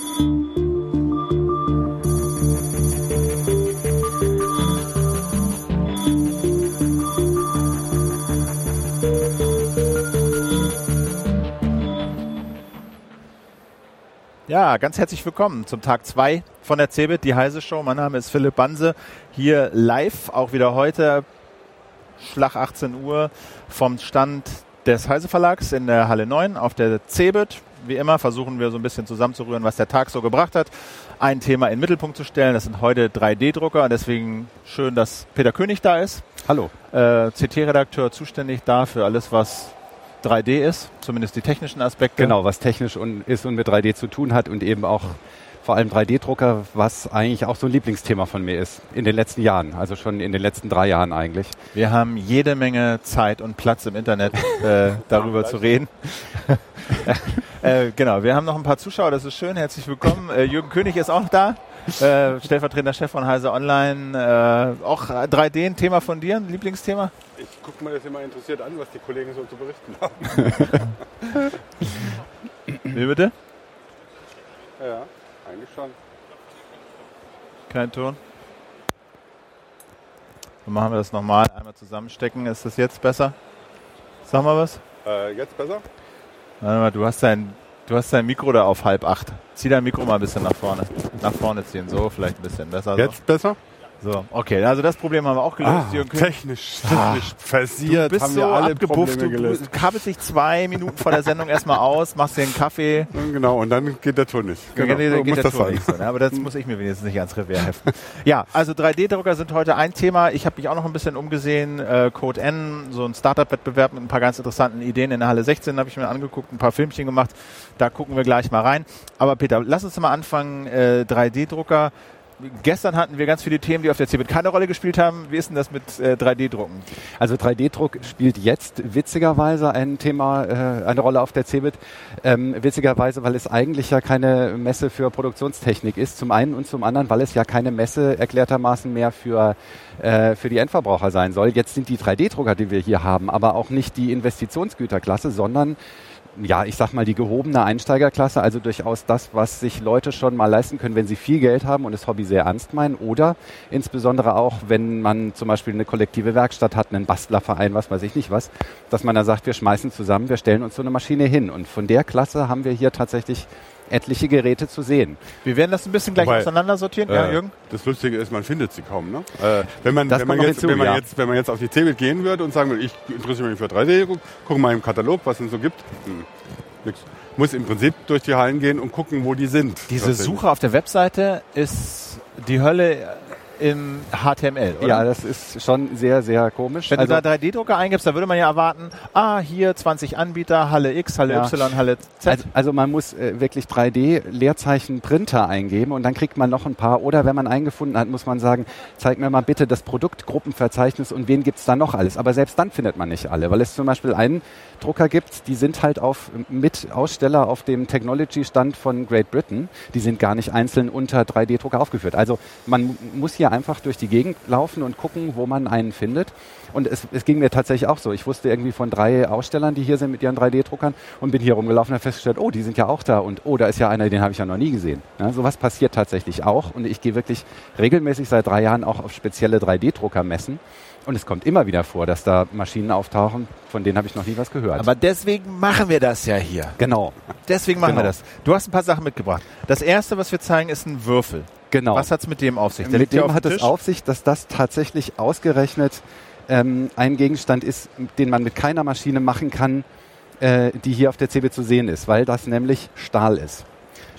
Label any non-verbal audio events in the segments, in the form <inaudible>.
Ja, ganz herzlich willkommen zum Tag 2 von der CeBIT, die Heise Show. Mein Name ist Philipp Banse, hier live, auch wieder heute, Schlag 18 Uhr, vom Stand des Heise Verlags in der Halle 9 auf der CeBIT. Wie immer versuchen wir so ein bisschen zusammenzurühren, was der Tag so gebracht hat. Ein Thema in den Mittelpunkt zu stellen, das sind heute 3D-Drucker. Deswegen schön, dass Peter König da ist. Hallo. Äh, CT-Redakteur zuständig da für alles, was 3D ist, zumindest die technischen Aspekte. Genau, was technisch und ist und mit 3D zu tun hat und eben auch vor allem 3D-Drucker, was eigentlich auch so ein Lieblingsthema von mir ist in den letzten Jahren, also schon in den letzten drei Jahren eigentlich. Wir haben jede Menge Zeit und Platz im Internet äh, <laughs> darüber zu reden. <laughs> äh, genau, wir haben noch ein paar Zuschauer, das ist schön, herzlich willkommen. Äh, Jürgen König ist auch da. Äh, stellvertretender Chef von Heise Online. Äh, auch 3D ein Thema von dir, ein Lieblingsthema? Ich gucke mir das immer interessiert an, was die Kollegen so zu berichten haben. <laughs> Wie bitte? Ja, eigentlich schon. Kein Ton. Dann machen wir das nochmal. Einmal zusammenstecken. Ist das jetzt besser? Sag mal was. Äh, jetzt besser? Warte mal, du hast dein, du hast dein Mikro da auf halb acht. Zieh dein Mikro mal ein bisschen nach vorne. Nach vorne ziehen. So, vielleicht ein bisschen besser. Jetzt so. besser? So, okay, also das Problem haben wir auch gelöst. Ah, technisch, technisch ah, versiert, du bist haben so wir alle abgebufft, Probleme gelöst. Du kabelst dich zwei Minuten vor der Sendung erstmal aus, machst dir einen Kaffee. Genau, und dann geht der Ton nicht. Genau, genau. so geht der Ton nicht so, ne? Aber das muss ich mir wenigstens nicht ans Revers heften. ja, also 3D-Drucker sind heute ein Thema. Ich habe mich auch noch ein bisschen umgesehen. Äh, Code N, so ein Startup-Wettbewerb mit ein paar ganz interessanten Ideen in der Halle 16 habe ich mir angeguckt, ein paar Filmchen gemacht. Da gucken wir gleich mal rein. Aber Peter, lass uns mal anfangen. Äh, 3D-Drucker gestern hatten wir ganz viele Themen, die auf der CeBIT keine Rolle gespielt haben. Wie ist denn das mit äh, 3D-Drucken? Also 3D-Druck spielt jetzt witzigerweise ein Thema, äh, eine Rolle auf der CeBIT. Ähm, witzigerweise, weil es eigentlich ja keine Messe für Produktionstechnik ist, zum einen und zum anderen, weil es ja keine Messe erklärtermaßen mehr für äh, für die Endverbraucher sein soll. Jetzt sind die 3D-Drucker, die wir hier haben, aber auch nicht die Investitionsgüterklasse, sondern ja, ich sag mal, die gehobene Einsteigerklasse, also durchaus das, was sich Leute schon mal leisten können, wenn sie viel Geld haben und das Hobby sehr ernst meinen. Oder insbesondere auch, wenn man zum Beispiel eine kollektive Werkstatt hat, einen Bastlerverein, was weiß ich nicht was, dass man da sagt, wir schmeißen zusammen, wir stellen uns so eine Maschine hin. Und von der Klasse haben wir hier tatsächlich etliche Geräte zu sehen. Wir werden das ein bisschen gleich Wobei, auseinandersortieren, äh, ja, Jürgen? Das Lustige ist, man findet sie kaum. Ne? Äh, wenn, man, wenn, man jetzt, hinzu, wenn, man ja. jetzt, wenn man jetzt auf die CeBIT gehen würde und sagen würde, ich interessiere mich für 3D, guck mal im Katalog, was es so gibt. Hm, nix. Muss im Prinzip durch die Hallen gehen und gucken, wo die sind. Diese Suche auf der Webseite ist die Hölle im HTML, oder? Ja, das ist schon sehr, sehr komisch. Wenn also, du da 3D-Drucker eingibst, dann würde man ja erwarten, ah, hier 20 Anbieter, Halle X, Halle ja. Y, Halle Z. Also, also man muss äh, wirklich 3D-Leerzeichen Printer eingeben und dann kriegt man noch ein paar. Oder wenn man eingefunden hat, muss man sagen, zeig mir mal bitte das Produktgruppenverzeichnis und wen gibt's da noch alles. Aber selbst dann findet man nicht alle, weil es zum Beispiel einen Drucker gibt, die sind halt auf, mit Aussteller auf dem Technology-Stand von Great Britain. Die sind gar nicht einzeln unter 3D-Drucker aufgeführt. Also man muss hier einfach durch die Gegend laufen und gucken, wo man einen findet. Und es, es ging mir tatsächlich auch so. Ich wusste irgendwie von drei Ausstellern, die hier sind mit ihren 3D-Druckern und bin hier rumgelaufen und habe festgestellt, oh, die sind ja auch da und oh, da ist ja einer, den habe ich ja noch nie gesehen. Ja, sowas passiert tatsächlich auch und ich gehe wirklich regelmäßig seit drei Jahren auch auf spezielle 3D-Drucker messen und es kommt immer wieder vor, dass da Maschinen auftauchen, von denen habe ich noch nie was gehört. Aber deswegen machen wir das ja hier. Genau. Deswegen machen genau. wir das. Du hast ein paar Sachen mitgebracht. Das erste, was wir zeigen, ist ein Würfel. Genau. Was hat es mit dem auf sich? Der mit dem hat es auf sich, dass das tatsächlich ausgerechnet ähm, ein Gegenstand ist, den man mit keiner Maschine machen kann, äh, die hier auf der CB zu sehen ist, weil das nämlich Stahl ist.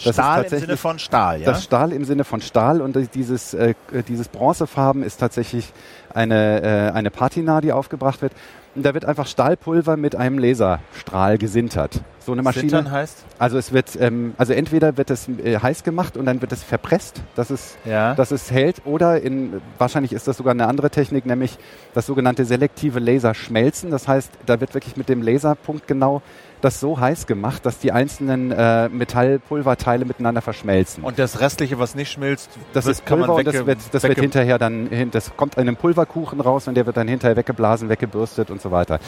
Das Stahl im Sinne von Stahl, ja? Das Stahl im Sinne von Stahl und dieses, äh, dieses Bronzefarben ist tatsächlich eine, äh, eine Patina, die aufgebracht wird. Und da wird einfach Stahlpulver mit einem Laserstrahl gesintert. So eine Maschine. Sintern heißt? Also es wird, ähm, also entweder wird es äh, heiß gemacht und dann wird es verpresst, dass es, ja. dass es hält, oder in, wahrscheinlich ist das sogar eine andere Technik, nämlich das sogenannte selektive Laserschmelzen. Das heißt, da wird wirklich mit dem Laserpunkt genau das so heiß gemacht, dass die einzelnen äh, Metallpulverteile miteinander verschmelzen. Und das restliche, was nicht schmilzt, das ist Pulver und das wird, das wird hinterher dann, das kommt in einem Pulverkuchen raus und der wird dann hinterher weggeblasen, weggebürstet und so weiter.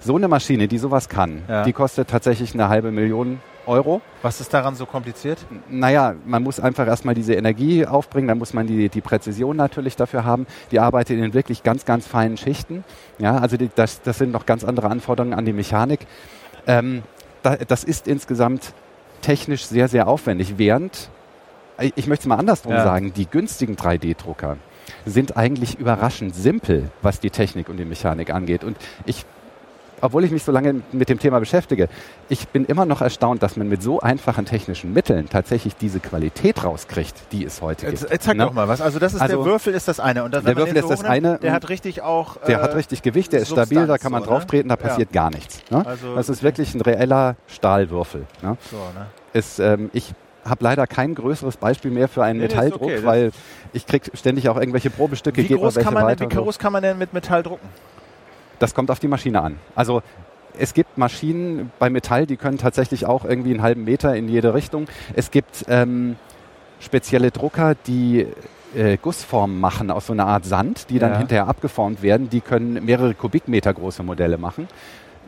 So eine Maschine, die sowas kann, ja. die kostet tatsächlich eine halbe Million Euro. Was ist daran so kompliziert? Naja, man muss einfach erstmal diese Energie aufbringen, dann muss man die, die Präzision natürlich dafür haben. Die arbeitet in wirklich ganz, ganz feinen Schichten. Ja, also die, das, das sind noch ganz andere Anforderungen an die Mechanik. Ähm, da, das ist insgesamt technisch sehr, sehr aufwendig, während, ich möchte es mal andersrum ja. sagen, die günstigen 3D-Drucker sind eigentlich überraschend simpel, was die Technik und die Mechanik angeht. Und ich obwohl ich mich so lange mit dem Thema beschäftige, ich bin immer noch erstaunt, dass man mit so einfachen technischen Mitteln tatsächlich diese Qualität rauskriegt, die es heute gibt. Jetzt, zeig ne? doch mal was. Also das ist also der Würfel ist das eine. Und das, der Würfel ist das eine. Der hat richtig auch. Der äh, hat richtig Gewicht, der ist Substanz, stabil, da kann man so, drauf treten, da passiert ja. gar nichts. Ne? Also, das ist wirklich ein reeller Stahlwürfel. Ne? So, ne? Ist, ähm, ich habe leider kein größeres Beispiel mehr für einen nee, Metalldruck, okay, weil ich kriege ständig auch irgendwelche Probestücke. Wie groß, kann man, denn, wie groß kann man denn mit Metall drucken? Das kommt auf die Maschine an. Also es gibt Maschinen bei Metall, die können tatsächlich auch irgendwie einen halben Meter in jede Richtung. Es gibt ähm, spezielle Drucker, die äh, Gussformen machen aus so einer Art Sand, die dann ja. hinterher abgeformt werden. Die können mehrere Kubikmeter große Modelle machen.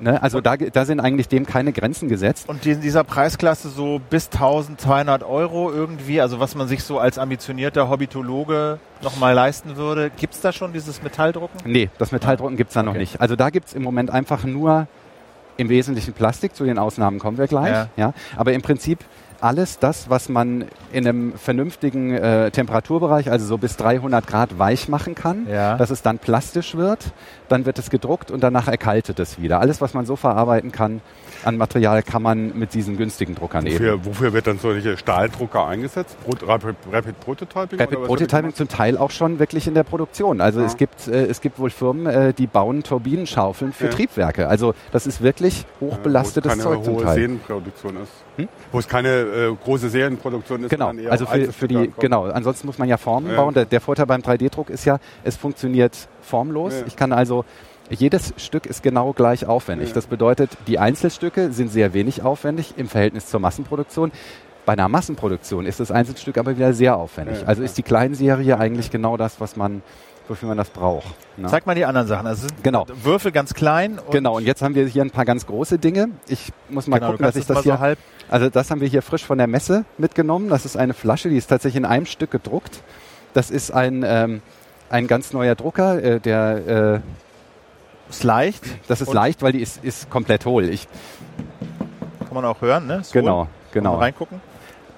Ne? Also da, da sind eigentlich dem keine Grenzen gesetzt. Und in dieser Preisklasse so bis 1200 Euro irgendwie, also was man sich so als ambitionierter Hobbytologe nochmal leisten würde, gibt es da schon dieses Metalldrucken? Nee, das Metalldrucken gibt es da okay. noch nicht. Also da gibt es im Moment einfach nur im Wesentlichen Plastik, zu den Ausnahmen kommen wir gleich. Ja. ja. Aber im Prinzip alles das, was man in einem vernünftigen äh, Temperaturbereich, also so bis 300 Grad weich machen kann, ja. dass es dann plastisch wird, dann wird es gedruckt und danach erkaltet es wieder. Alles, was man so verarbeiten kann an Material, kann man mit diesen günstigen Druckern wofür, eben. Wofür wird dann solche Stahldrucker eingesetzt? Rapid, Rapid Prototyping? Rapid Prototyping zum Teil auch schon wirklich in der Produktion. Also ja. es, gibt, äh, es gibt wohl Firmen, äh, die bauen Turbinenschaufeln für ja. Triebwerke. Also das ist wirklich hochbelastetes ja, Zeug zum Teil. Serienproduktion ist. Hm? Wo es keine äh, große Serienproduktion ist. Genau, also für, für die, genau. Ansonsten muss man ja Formen bauen. Der, der, Vorteil beim 3D-Druck ist ja, es funktioniert formlos. Ich kann also jedes Stück ist genau gleich aufwendig. Ja. Das bedeutet, die Einzelstücke sind sehr wenig aufwendig im Verhältnis zur Massenproduktion. Bei einer Massenproduktion ist das Einzelstück aber wieder sehr aufwendig. Also ist die Kleinserie eigentlich genau das, was man wofür man das braucht. Ne? Zeig mal die anderen Sachen. Also genau. Würfel ganz klein. Und genau, und jetzt haben wir hier ein paar ganz große Dinge. Ich muss mal genau, gucken, dass ich das hier so halb. Also das haben wir hier frisch von der Messe mitgenommen. Das ist eine Flasche, die ist tatsächlich in einem Stück gedruckt. Das ist ein, ähm, ein ganz neuer Drucker, äh, der äh, ist leicht. Das ist leicht, weil die ist, ist komplett hohl. Ich kann man auch hören, ne? Ist genau, hohl. genau. reingucken.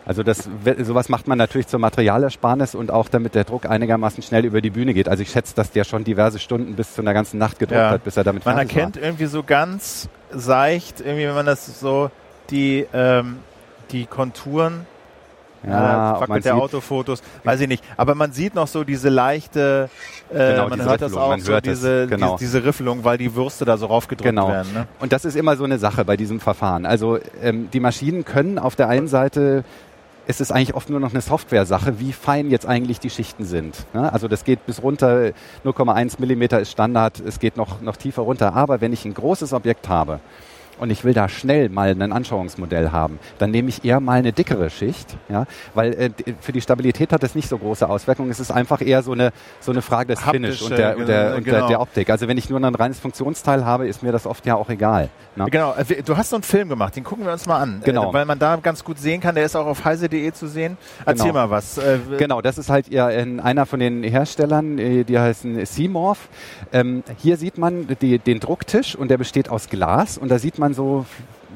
Also das, sowas macht man natürlich zur Materialersparnis und auch damit der Druck einigermaßen schnell über die Bühne geht. Also ich schätze, dass der schon diverse Stunden bis zu einer ganzen Nacht gedruckt ja. hat, bis er damit Man erkennt war. irgendwie so ganz seicht, irgendwie wenn man das so die, ähm, die Konturen ja, ja der Autofotos, weiß ich nicht. Aber man sieht noch so diese leichte, äh, genau, man hört das auch, so diese, genau. diese, diese Riffelung, weil die Würste da so raufgedrückt genau. werden. Ne? Und das ist immer so eine Sache bei diesem Verfahren. Also ähm, die Maschinen können auf der einen Seite ist es eigentlich oft nur noch eine Software-Sache, wie fein jetzt eigentlich die Schichten sind. Ne? Also das geht bis runter, 0,1 Millimeter ist Standard, es geht noch, noch tiefer runter. Aber wenn ich ein großes Objekt habe, und ich will da schnell mal ein Anschauungsmodell haben, dann nehme ich eher mal eine dickere Schicht, ja, weil äh, für die Stabilität hat es nicht so große Auswirkungen. Es ist einfach eher so eine so eine Frage des Finish und der, und der, und genau. der, der, Optik. Also wenn ich nur ein reines Funktionsteil habe, ist mir das oft ja auch egal. Ne? Genau. Äh, du hast so einen Film gemacht, den gucken wir uns mal an, genau. Äh, weil man da ganz gut sehen kann. Der ist auch auf heise.de zu sehen. Erzähl genau. mal was. Äh, genau, das ist halt ja einer von den Herstellern, äh, die heißen Seamorph. Ähm, hier sieht man die, den Drucktisch und der besteht aus Glas und da sieht man man so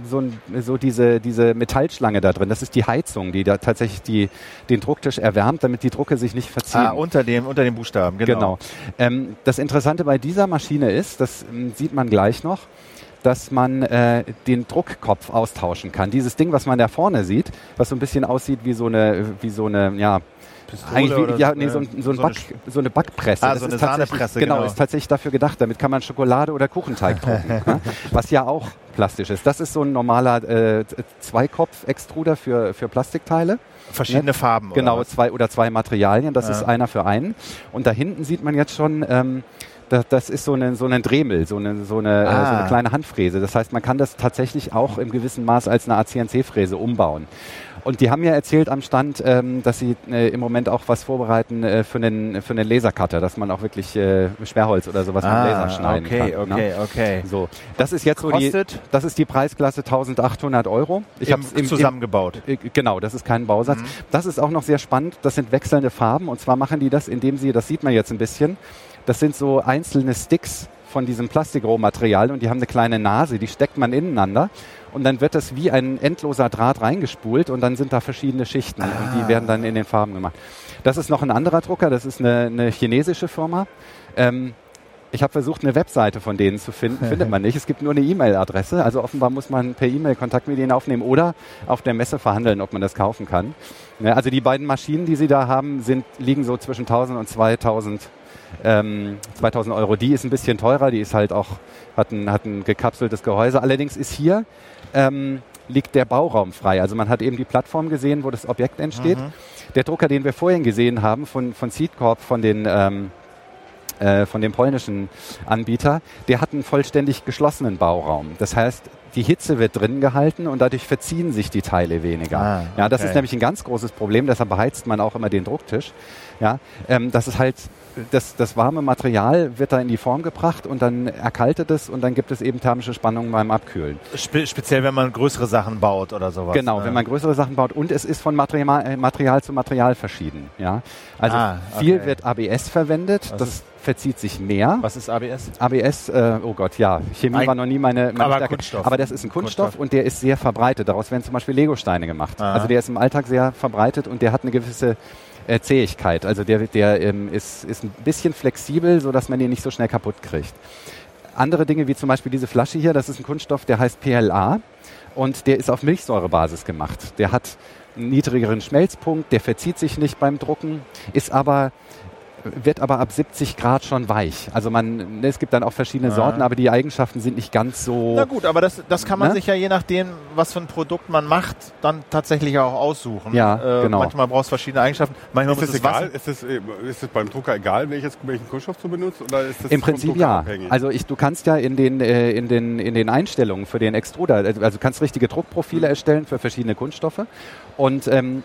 so, so diese, diese Metallschlange da drin. Das ist die Heizung, die da tatsächlich die, den Drucktisch erwärmt, damit die Drucke sich nicht verziehen. Ah, unter dem, unter dem Buchstaben, genau. genau. Ähm, das Interessante bei dieser Maschine ist, das ähm, sieht man gleich noch, dass man äh, den Druckkopf austauschen kann. Dieses Ding, was man da vorne sieht, was so ein bisschen aussieht wie so eine, wie so eine, ja, Pistole Eigentlich wie, ja, nee, so, ein, so, ein so, Back, eine, so eine Backpresse. Ah, das so eine ist Sahnepresse, genau, genau. ist tatsächlich dafür gedacht. Damit kann man Schokolade oder Kuchenteig <laughs> drucken. ja? Was ja auch plastisch ist. Das ist so ein normaler äh, Zweikopf-Extruder für, für Plastikteile. Verschiedene ne? Farben, oder Genau, was? zwei oder zwei Materialien. Das ja. ist einer für einen. Und da hinten sieht man jetzt schon, ähm, Das, das ist so eine, so ein Dremel, so eine, so, eine, ah. so eine kleine Handfräse. Das heißt, man kann das tatsächlich auch im gewissen Maß als eine ACNC-Fräse umbauen. Und die haben mir erzählt am Stand, ähm, dass sie äh, im Moment auch was vorbereiten äh, für einen für einen Lasercutter, dass man auch wirklich äh, Schwerholz oder sowas ah, mit Laser schneiden okay, kann. Okay, okay, ne? okay. So, das ist jetzt Kostet? so die, das ist die Preisklasse 1800 Euro. Ich habe es zusammengebaut. Im, äh, genau, das ist kein Bausatz. Mhm. Das ist auch noch sehr spannend. Das sind wechselnde Farben und zwar machen die das, indem sie, das sieht man jetzt ein bisschen, das sind so einzelne Sticks von diesem Plastikrohmaterial und die haben eine kleine Nase, die steckt man ineinander und dann wird das wie ein endloser Draht reingespult und dann sind da verschiedene Schichten ah. und die werden dann in den Farben gemacht. Das ist noch ein anderer Drucker, das ist eine, eine chinesische Firma. Ähm, ich habe versucht, eine Webseite von denen zu finden, findet man nicht. Es gibt nur eine E-Mail-Adresse, also offenbar muss man per E-Mail Kontakt mit denen aufnehmen oder auf der Messe verhandeln, ob man das kaufen kann. Also die beiden Maschinen, die sie da haben, sind, liegen so zwischen 1000 und 2000 ähm, 2000 Euro. Die ist ein bisschen teurer, die ist halt auch, hat ein, hat ein gekapseltes Gehäuse. Allerdings ist hier ähm, liegt der Bauraum frei. Also man hat eben die Plattform gesehen, wo das Objekt entsteht. Mhm. Der Drucker, den wir vorhin gesehen haben von, von Seedcorp, von den ähm, äh, von dem polnischen Anbieter, der hat einen vollständig geschlossenen Bauraum. Das heißt, die Hitze wird drin gehalten und dadurch verziehen sich die Teile weniger. Ah, okay. Ja, das ist nämlich ein ganz großes Problem, deshalb beheizt man auch immer den Drucktisch. Ja, ähm, das ist halt das, das warme Material wird da in die Form gebracht und dann erkaltet es und dann gibt es eben thermische Spannungen beim Abkühlen. Spe speziell, wenn man größere Sachen baut oder sowas. Genau, ne? wenn man größere Sachen baut und es ist von Material, äh, Material zu Material verschieden. Ja? Also ah, okay. viel wird ABS verwendet, Was das verzieht sich mehr. Was ist ABS? ABS, äh, oh Gott, ja, Chemie Ein, war noch nie meine, meine aber Stärke. Kunststoff. Aber das ist ein Kunststoff, Kunststoff, und der ist sehr verbreitet. Daraus werden zum Beispiel Legosteine gemacht. Aha. Also der ist im Alltag sehr verbreitet und der hat eine gewisse äh, Zähigkeit. Also der, der ähm, ist, ist ein bisschen flexibel, sodass man ihn nicht so schnell kaputt kriegt. Andere Dinge wie zum Beispiel diese Flasche hier, das ist ein Kunststoff, der heißt PLA und der ist auf Milchsäurebasis gemacht. Der hat einen niedrigeren Schmelzpunkt, der verzieht sich nicht beim Drucken, ist aber wird aber ab 70 Grad schon weich. Also man, ne, es gibt dann auch verschiedene Sorten, aber die Eigenschaften sind nicht ganz so. Na gut, aber das, das kann man ne? sich ja je nachdem, was für ein Produkt man macht, dann tatsächlich auch aussuchen. Ja, äh, genau. Manchmal brauchst du verschiedene Eigenschaften. Manchmal ist es egal? Ist es, äh, ist es beim Drucker egal, welches, welchen Kunststoff du benutzt? Oder ist das Im Prinzip ja. Abhängig? Also ich, du kannst ja in den, äh, in, den, in den Einstellungen für den Extruder, also du kannst richtige Druckprofile mhm. erstellen für verschiedene Kunststoffe. Und ähm,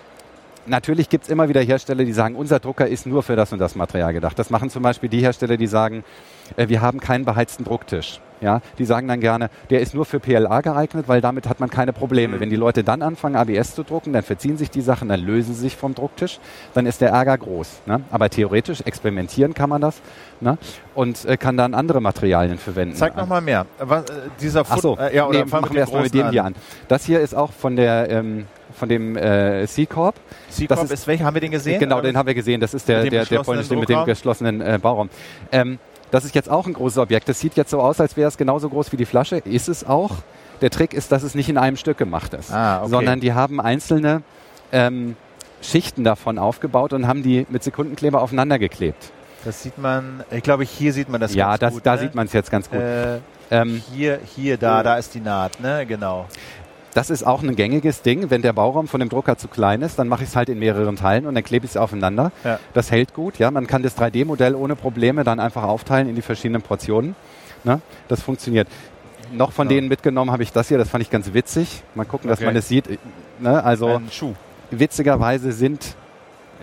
natürlich gibt es immer wieder Hersteller, die sagen, unser Drucker ist nur für das und das Material gedacht. Das machen zum Beispiel die Hersteller, die sagen, äh, wir haben keinen beheizten Drucktisch. Ja, die sagen dann gerne, der ist nur für PLA geeignet, weil damit hat man keine Probleme. Wenn die Leute dann anfangen, ABS zu drucken, dann verziehen sich die Sachen, dann lösen sie sich vom Drucktisch, dann ist der Ärger groß. Ne? Aber theoretisch experimentieren kann man das ne? und äh, kann dann andere Materialien verwenden. Zeig nochmal mehr. Was, äh, dieser Foot, so, äh, ja, oder nee, machen wir erstmal mit dem hier an. Das hier ist auch von der ähm, von dem äh, C-Corp. C-Corp ist, ist welcher? Haben wir den gesehen? Genau, den haben wir gesehen. Das ist der, der, der polnische mit dem geschlossenen äh, Bauraum. Ähm, das ist jetzt auch ein großes Objekt. Das sieht jetzt so aus, als wäre es genauso groß wie die Flasche. Ist es auch. Der Trick ist, dass es nicht in einem Stück gemacht ist, ah, okay. sondern die haben einzelne ähm, Schichten davon aufgebaut und haben die mit Sekundenkleber aufeinander geklebt. Das sieht man, ich glaube, hier sieht man das ja, ganz das, gut. Ja, da ne? sieht man es jetzt ganz gut. Äh, ähm, hier, hier, da, da ist die Naht, ne? Genau. Das ist auch ein gängiges Ding. Wenn der Bauraum von dem Drucker zu klein ist, dann mache ich es halt in mehreren Teilen und dann klebe ich es aufeinander. Ja. Das hält gut. Ja, man kann das 3D-Modell ohne Probleme dann einfach aufteilen in die verschiedenen Portionen. Ne? Das funktioniert. Noch von ja. denen mitgenommen habe ich das hier. Das fand ich ganz witzig. Mal gucken, okay. dass man es sieht. Ne? Also witzigerweise sind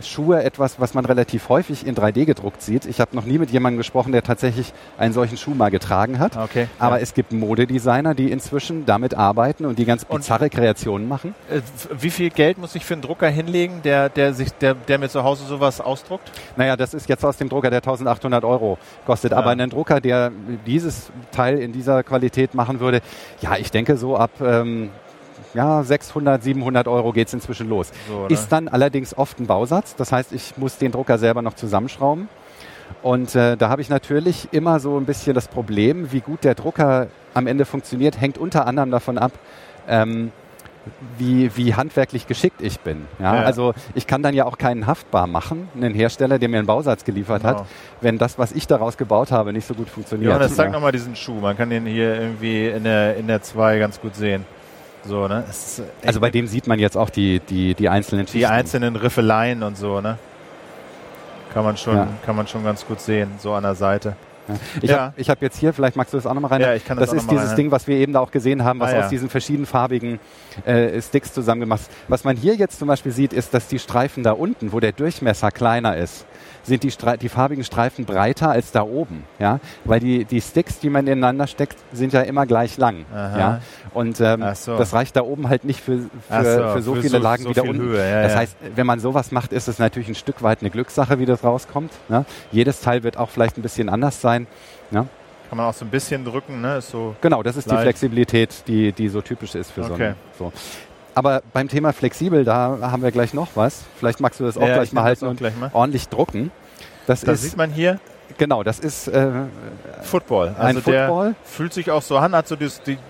Schuhe etwas, was man relativ häufig in 3D gedruckt sieht. Ich habe noch nie mit jemandem gesprochen, der tatsächlich einen solchen Schuh mal getragen hat. Okay, Aber ja. es gibt Modedesigner, die inzwischen damit arbeiten und die ganz bizarre und, Kreationen machen. Äh, wie viel Geld muss ich für einen Drucker hinlegen, der, der, sich, der, der mir zu Hause sowas ausdruckt? Naja, das ist jetzt aus dem Drucker, der 1800 Euro kostet. Ja. Aber ein Drucker, der dieses Teil in dieser Qualität machen würde, ja, ich denke so ab ähm, ja, 600, 700 Euro geht es inzwischen los. So, Ist dann allerdings oft ein Bausatz. Das heißt, ich muss den Drucker selber noch zusammenschrauben. Und äh, da habe ich natürlich immer so ein bisschen das Problem, wie gut der Drucker am Ende funktioniert, hängt unter anderem davon ab, ähm, wie, wie handwerklich geschickt ich bin. Ja? ja? Also ich kann dann ja auch keinen haftbar machen, einen Hersteller, der mir einen Bausatz geliefert genau. hat, wenn das, was ich daraus gebaut habe, nicht so gut funktioniert. Ja, das zeigt ja. nochmal diesen Schuh. Man kann den hier irgendwie in der, in der 2 ganz gut sehen. So, ne? also bei dem sieht man jetzt auch die, die, die einzelnen Schichten. Die einzelnen Riffeleien und so, ne? Kann man schon, ja. kann man schon ganz gut sehen, so an der Seite. Ich ja. habe hab jetzt hier, vielleicht magst du das auch nochmal rein. Ja, ich kann das, das ist dieses rein. Ding, was wir eben da auch gesehen haben, was ah, aus diesen verschiedenfarbigen äh, Sticks zusammengemacht ist. Was man hier jetzt zum Beispiel sieht, ist, dass die Streifen da unten, wo der Durchmesser kleiner ist, sind die, die farbigen Streifen breiter als da oben, ja, weil die, die Sticks, die man ineinander steckt, sind ja immer gleich lang, Aha. ja, und ähm, so. das reicht da oben halt nicht für, für, so, für so für viele so, Lagen so wie da unten. Höhe, ja, das ja. heißt, wenn man sowas macht, ist es natürlich ein Stück weit eine Glückssache, wie das rauskommt. Ne? Jedes Teil wird auch vielleicht ein bisschen anders sein. Ne? Kann man auch so ein bisschen drücken, ne? Ist so genau, das ist leicht. die Flexibilität, die, die so typisch ist für okay. so, so. Aber beim Thema flexibel, da haben wir gleich noch was. Vielleicht magst du das auch ja, gleich mal halten und mal. ordentlich drucken. Das, das ist, sieht man hier. Genau, das ist äh, Football. Also ein Football. fühlt sich auch so an, hat so die,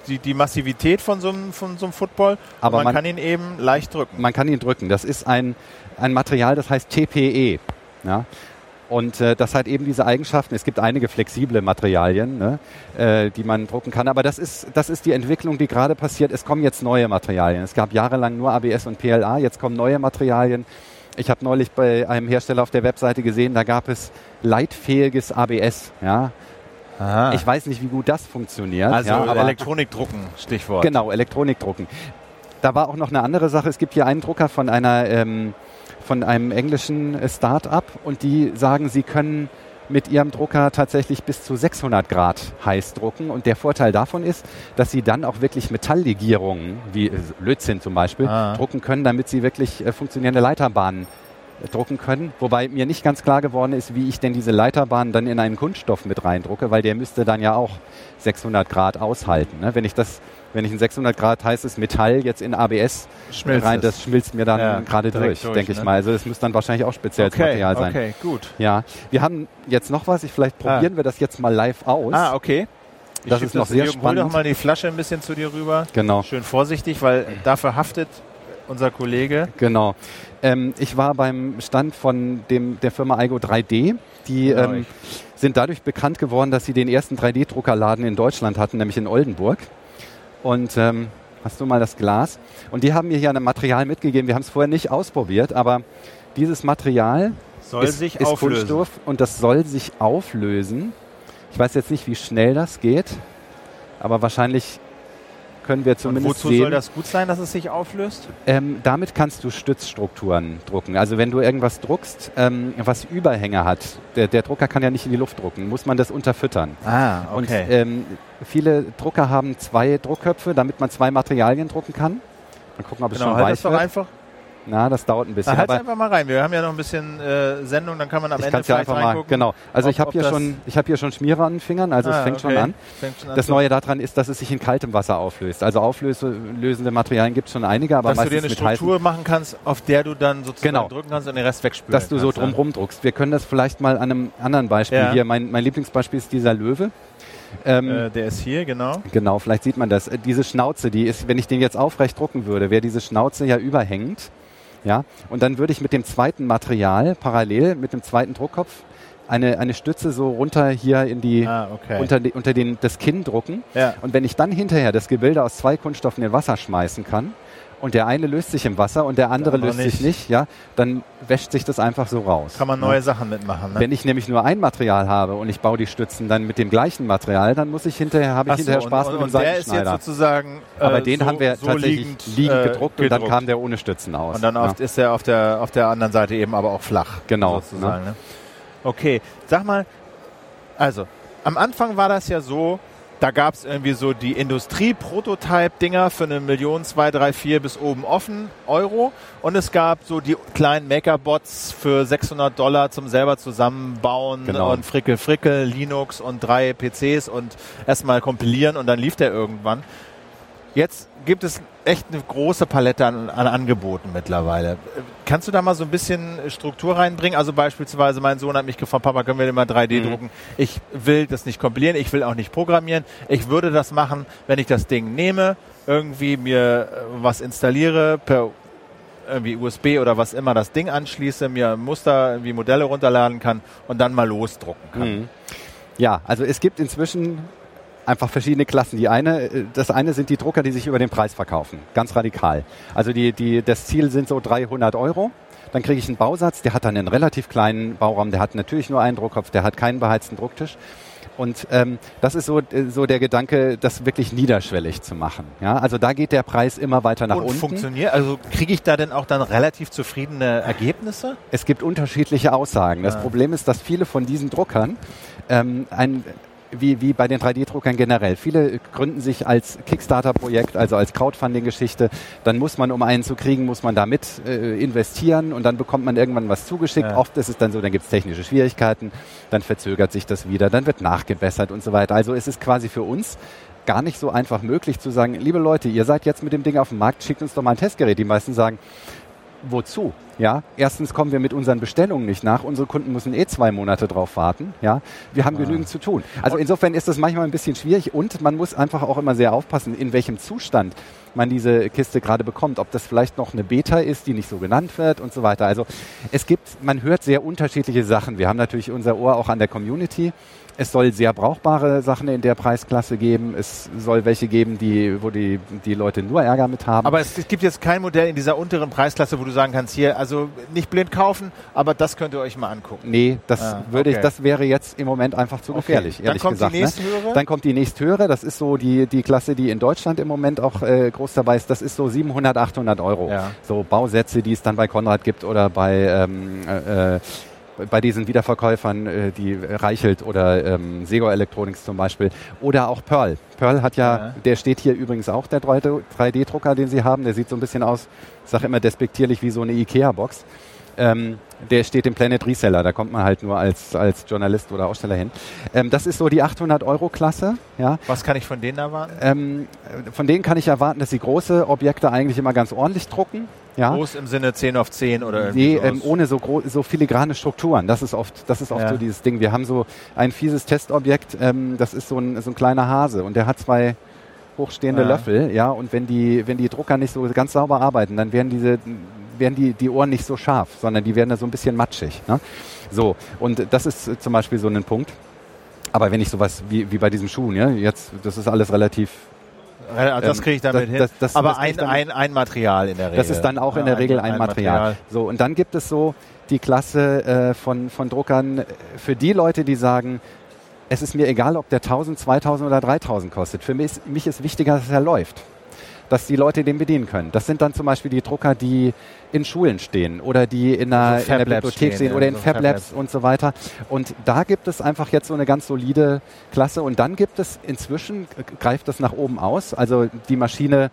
die, die Massivität von so, einem, von so einem Football. Aber man, man, kann ihn eben leicht drücken. Man kann ihn drücken. Das ist ein, ein Material, das heißt TPE. Ja? Und äh, das hat eben diese Eigenschaften. Es gibt einige flexible Materialien, ne, äh, die man drucken kann. Aber das ist, das ist die Entwicklung, die gerade passiert. Es kommen jetzt neue Materialien. Es gab jahrelang nur ABS und PLA. Jetzt kommen neue Materialien. Ich habe neulich bei einem Hersteller auf der Webseite gesehen, da gab es leitfähiges ABS. Ja, Aha. Ich weiß nicht, wie gut das funktioniert. Also ja, Elektronikdrucken, Stichwort. Genau, Elektronikdrucken. Da war auch noch eine andere Sache. Es gibt hier einen Drucker von einer ähm, von einem englischen Start-up und die sagen, sie können mit ihrem Drucker tatsächlich bis zu 600 Grad heiß drucken. Und der Vorteil davon ist, dass sie dann auch wirklich Metalllegierungen, wie Lötzinn zum Beispiel, ah. drucken können, damit sie wirklich äh, funktionierende Leiterbahnen drucken können. Wobei mir nicht ganz klar geworden ist, wie ich denn diese Leiterbahnen dann in einen Kunststoff mit reindrucke, weil der müsste dann ja auch 600 Grad aushalten. Ne? Wenn ich das wenn ich ein 600 Grad heißes Metall jetzt in ABS Schmilzt rein, das schmilzt mir dann ja, gerade durch, durch denke ne? ich mal. Also es muss dann wahrscheinlich auch spezielles okay, Material sein. Okay, gut. Ja, wir haben jetzt noch was. Ich vielleicht ah. probieren ah. wir das jetzt mal live aus. Ah, okay. Ich das ist noch sehr spannend. Hol doch mal die Flasche ein bisschen zu dir rüber. Genau. Schön vorsichtig, weil dafür haftet unser Kollege. Genau. Ähm, ich war beim Stand von dem, der Firma Igo 3D. Die genau, ähm, sind dadurch bekannt geworden, dass sie den ersten 3D-Druckerladen in Deutschland hatten, nämlich in Oldenburg. Und ähm, hast du mal das Glas? Und die haben mir hier ein Material mitgegeben. Wir haben es vorher nicht ausprobiert, aber dieses Material soll ist, sich ist auflösen. Kunststoff und das soll sich auflösen. Ich weiß jetzt nicht, wie schnell das geht, aber wahrscheinlich können wir zumindest wozu sehen. soll das gut sein, dass es sich auflöst? Ähm, damit kannst du Stützstrukturen drucken. Also wenn du irgendwas druckst, ähm, was Überhänge hat, der, der, Drucker kann ja nicht in die Luft drucken, muss man das unterfüttern. Ah, okay. Und ähm, viele Drucker haben zwei Druckköpfe, damit man zwei Materialien drucken kann. Mal gucken, ob es genau, schon halt weich wird. einfach na, das dauert ein bisschen. Na, halt einfach mal rein. Wir haben ja noch ein bisschen äh, Sendung, dann kann man am ich Ende vielleicht ja einfach mal, Genau. Also ob, ich habe hier schon, ich habe hier schon Schmierer an den Fingern, also ah, es fängt okay. schon an. Fängt schon an das Neue daran ist, dass es sich in kaltem Wasser auflöst. Also auflösende Materialien gibt es schon einige, aber dass meistens du dir eine Struktur machen kannst, auf der du dann sozusagen genau. drücken kannst und den Rest wegspülen Dass du so drumherum druckst. Wir können das vielleicht mal an einem anderen Beispiel ja. hier. Mein, mein Lieblingsbeispiel ist dieser Löwe. Ähm, äh, der ist hier, genau. Genau, vielleicht sieht man das. Diese Schnauze, die ist, wenn ich den jetzt aufrecht drucken würde, wäre diese Schnauze ja überhängend. Ja? Und dann würde ich mit dem zweiten Material parallel, mit dem zweiten Druckkopf, eine, eine Stütze so runter hier in die, ah, okay. unter, die, unter den, das Kinn drucken. Ja. Und wenn ich dann hinterher das Gebilde aus zwei Kunststoffen in Wasser schmeißen kann, und der eine löst sich im Wasser und der andere löst nicht. sich nicht, ja, dann wäscht sich das einfach so raus. Kann man neue ja. Sachen mitmachen. Ne? Wenn ich nämlich nur ein Material habe und ich baue die Stützen dann mit dem gleichen Material, dann muss ich hinterher habe ich hinterher so, Spaß und, mit dem und der ist jetzt sozusagen äh, Aber den so, haben wir so tatsächlich liegend, liegend äh, gedruckt, äh, und dann kam der ohne Stützen aus. Und dann ja. ist er auf der auf der anderen Seite eben aber auch flach. Genau. Sozusagen, ne? Okay, sag mal, also am Anfang war das ja so, da gab es irgendwie so die Industrie-Prototype-Dinger für eine Million, zwei, drei, vier bis oben offen Euro. Und es gab so die kleinen Maker-Bots für 600 Dollar zum selber zusammenbauen genau. und frickel, frickel, Linux und drei PCs und erstmal kompilieren und dann lief der irgendwann. Jetzt gibt es echt eine große Palette an, an, Angeboten mittlerweile. Kannst du da mal so ein bisschen Struktur reinbringen? Also beispielsweise mein Sohn hat mich gefragt, Papa, können wir denn mal 3D mhm. drucken? Ich will das nicht kompilieren, ich will auch nicht programmieren. Ich würde das machen, wenn ich das Ding nehme, irgendwie mir äh, was installiere, per irgendwie USB oder was immer das Ding anschließe, mir Muster, wie Modelle runterladen kann und dann mal losdrucken kann. Mhm. Ja, also es gibt inzwischen einfach verschiedene Klassen. Die eine, äh, das eine sind die Drucker, die sich über den Preis verkaufen. Ganz radikal. Also die, die, das Ziel sind so 300 Euro. Dann kriege ich einen Bausatz, der hat dann einen relativ kleinen Bauraum, der hat natürlich nur einen Druckkopf, der hat keinen beheizten Drucktisch. Und ähm, das ist so, äh, so der Gedanke, das wirklich niederschwellig zu machen. Ja? Also da geht der Preis immer weiter nach und unten. funktioniert? Also kriege ich da denn auch dann relativ zufriedene Ergebnisse? Es gibt unterschiedliche Aussagen. Das ah. Problem ist, dass viele von diesen Druckern ähm, ein wie, wie bei den 3D-Druckern generell. Viele gründen sich als Kickstarter-Projekt, also als Crowdfunding-Geschichte. Dann muss man, um einen zu kriegen, muss man damit äh, investieren und dann bekommt man irgendwann was zugeschickt. Ja. Oft ist es dann so, dann gibt es technische Schwierigkeiten, dann verzögert sich das wieder, dann wird nachgebessert und so weiter. Also es ist quasi für uns gar nicht so einfach möglich zu sagen, liebe Leute, ihr seid jetzt mit dem Ding auf dem Markt, schickt uns doch mal ein Testgerät. Die meisten sagen, wozu? Ja, erstens kommen wir mit unseren Bestellungen nicht nach. Unsere Kunden müssen eh zwei Monate drauf warten. Ja, wir haben ah. genügend zu tun. Also insofern ist das manchmal ein bisschen schwierig und man muss einfach auch immer sehr aufpassen, in welchem Zustand man diese Kiste gerade bekommt. Ob das vielleicht noch eine Beta ist, die nicht so genannt wird und so weiter. Also es gibt, man hört sehr unterschiedliche Sachen. Wir haben natürlich unser Ohr auch an der Community. Es soll sehr brauchbare Sachen in der Preisklasse geben. Es soll welche geben, die, wo die, die Leute nur Ärger mit haben. Aber es gibt jetzt kein Modell in dieser unteren Preisklasse, wo du sagen kannst, hier, also nicht blind kaufen, aber das könnt ihr euch mal angucken. Nee, das ah, würde okay. ich, das wäre jetzt im Moment einfach zu gefährlich, okay. ehrlich Dann kommt gesagt. Die nächsthöhere? Ne? Dann kommt die nächsthöhere. Das ist so die, die Klasse, die in Deutschland im Moment auch äh, groß dabei ist. Das ist so 700, 800 Euro. Ja. So Bausätze, die es dann bei Konrad gibt oder bei ähm, äh, bei diesen Wiederverkäufern, äh, die Reichelt oder ähm, Sego Electronics zum Beispiel oder auch Pearl. Pearl hat ja, ja. der steht hier übrigens auch, der 3D-Drucker, den sie haben. Der sieht so ein bisschen aus, ich sage immer despektierlich, wie so eine Ikea-Box. Ähm, der steht im Planet Reseller, da kommt man halt nur als, als Journalist oder Aussteller hin. Ähm, das ist so die 800-Euro-Klasse. Ja. Was kann ich von denen erwarten? Ähm, von denen kann ich erwarten, dass sie große Objekte eigentlich immer ganz ordentlich drucken. Ja. Groß im Sinne 10 auf 10 oder Nee, ähm, ohne so, so filigrane Strukturen. Das ist oft, das ist oft ja. so dieses Ding. Wir haben so ein fieses Testobjekt, ähm, das ist so ein, so ein kleiner Hase und der hat zwei hochstehende ja. Löffel, ja, und wenn die, wenn die Drucker nicht so ganz sauber arbeiten, dann werden diese werden die, die Ohren nicht so scharf, sondern die werden da so ein bisschen matschig. Ne? So, und das ist zum Beispiel so ein Punkt. Aber wenn ich sowas wie, wie bei diesem Schuh, ja, jetzt, das ist alles relativ das kriege ich damit ähm, das, hin. Das, das, Aber ein, ein, ein Material in der Regel. Das ist dann auch in der Regel ein, ein Material. Material. So, und dann gibt es so die Klasse äh, von, von Druckern für die Leute, die sagen, es ist mir egal, ob der 1000, 2000 oder 3000 kostet. Für mich, mich ist wichtiger, dass er läuft dass die Leute den bedienen können. Das sind dann zum Beispiel die Drucker, die in Schulen stehen oder die in einer, also in einer Bibliothek stehen, oder in so Fab Labs und so weiter. Und da gibt es einfach jetzt so eine ganz solide Klasse. Und dann gibt es inzwischen, greift das nach oben aus, also die Maschine,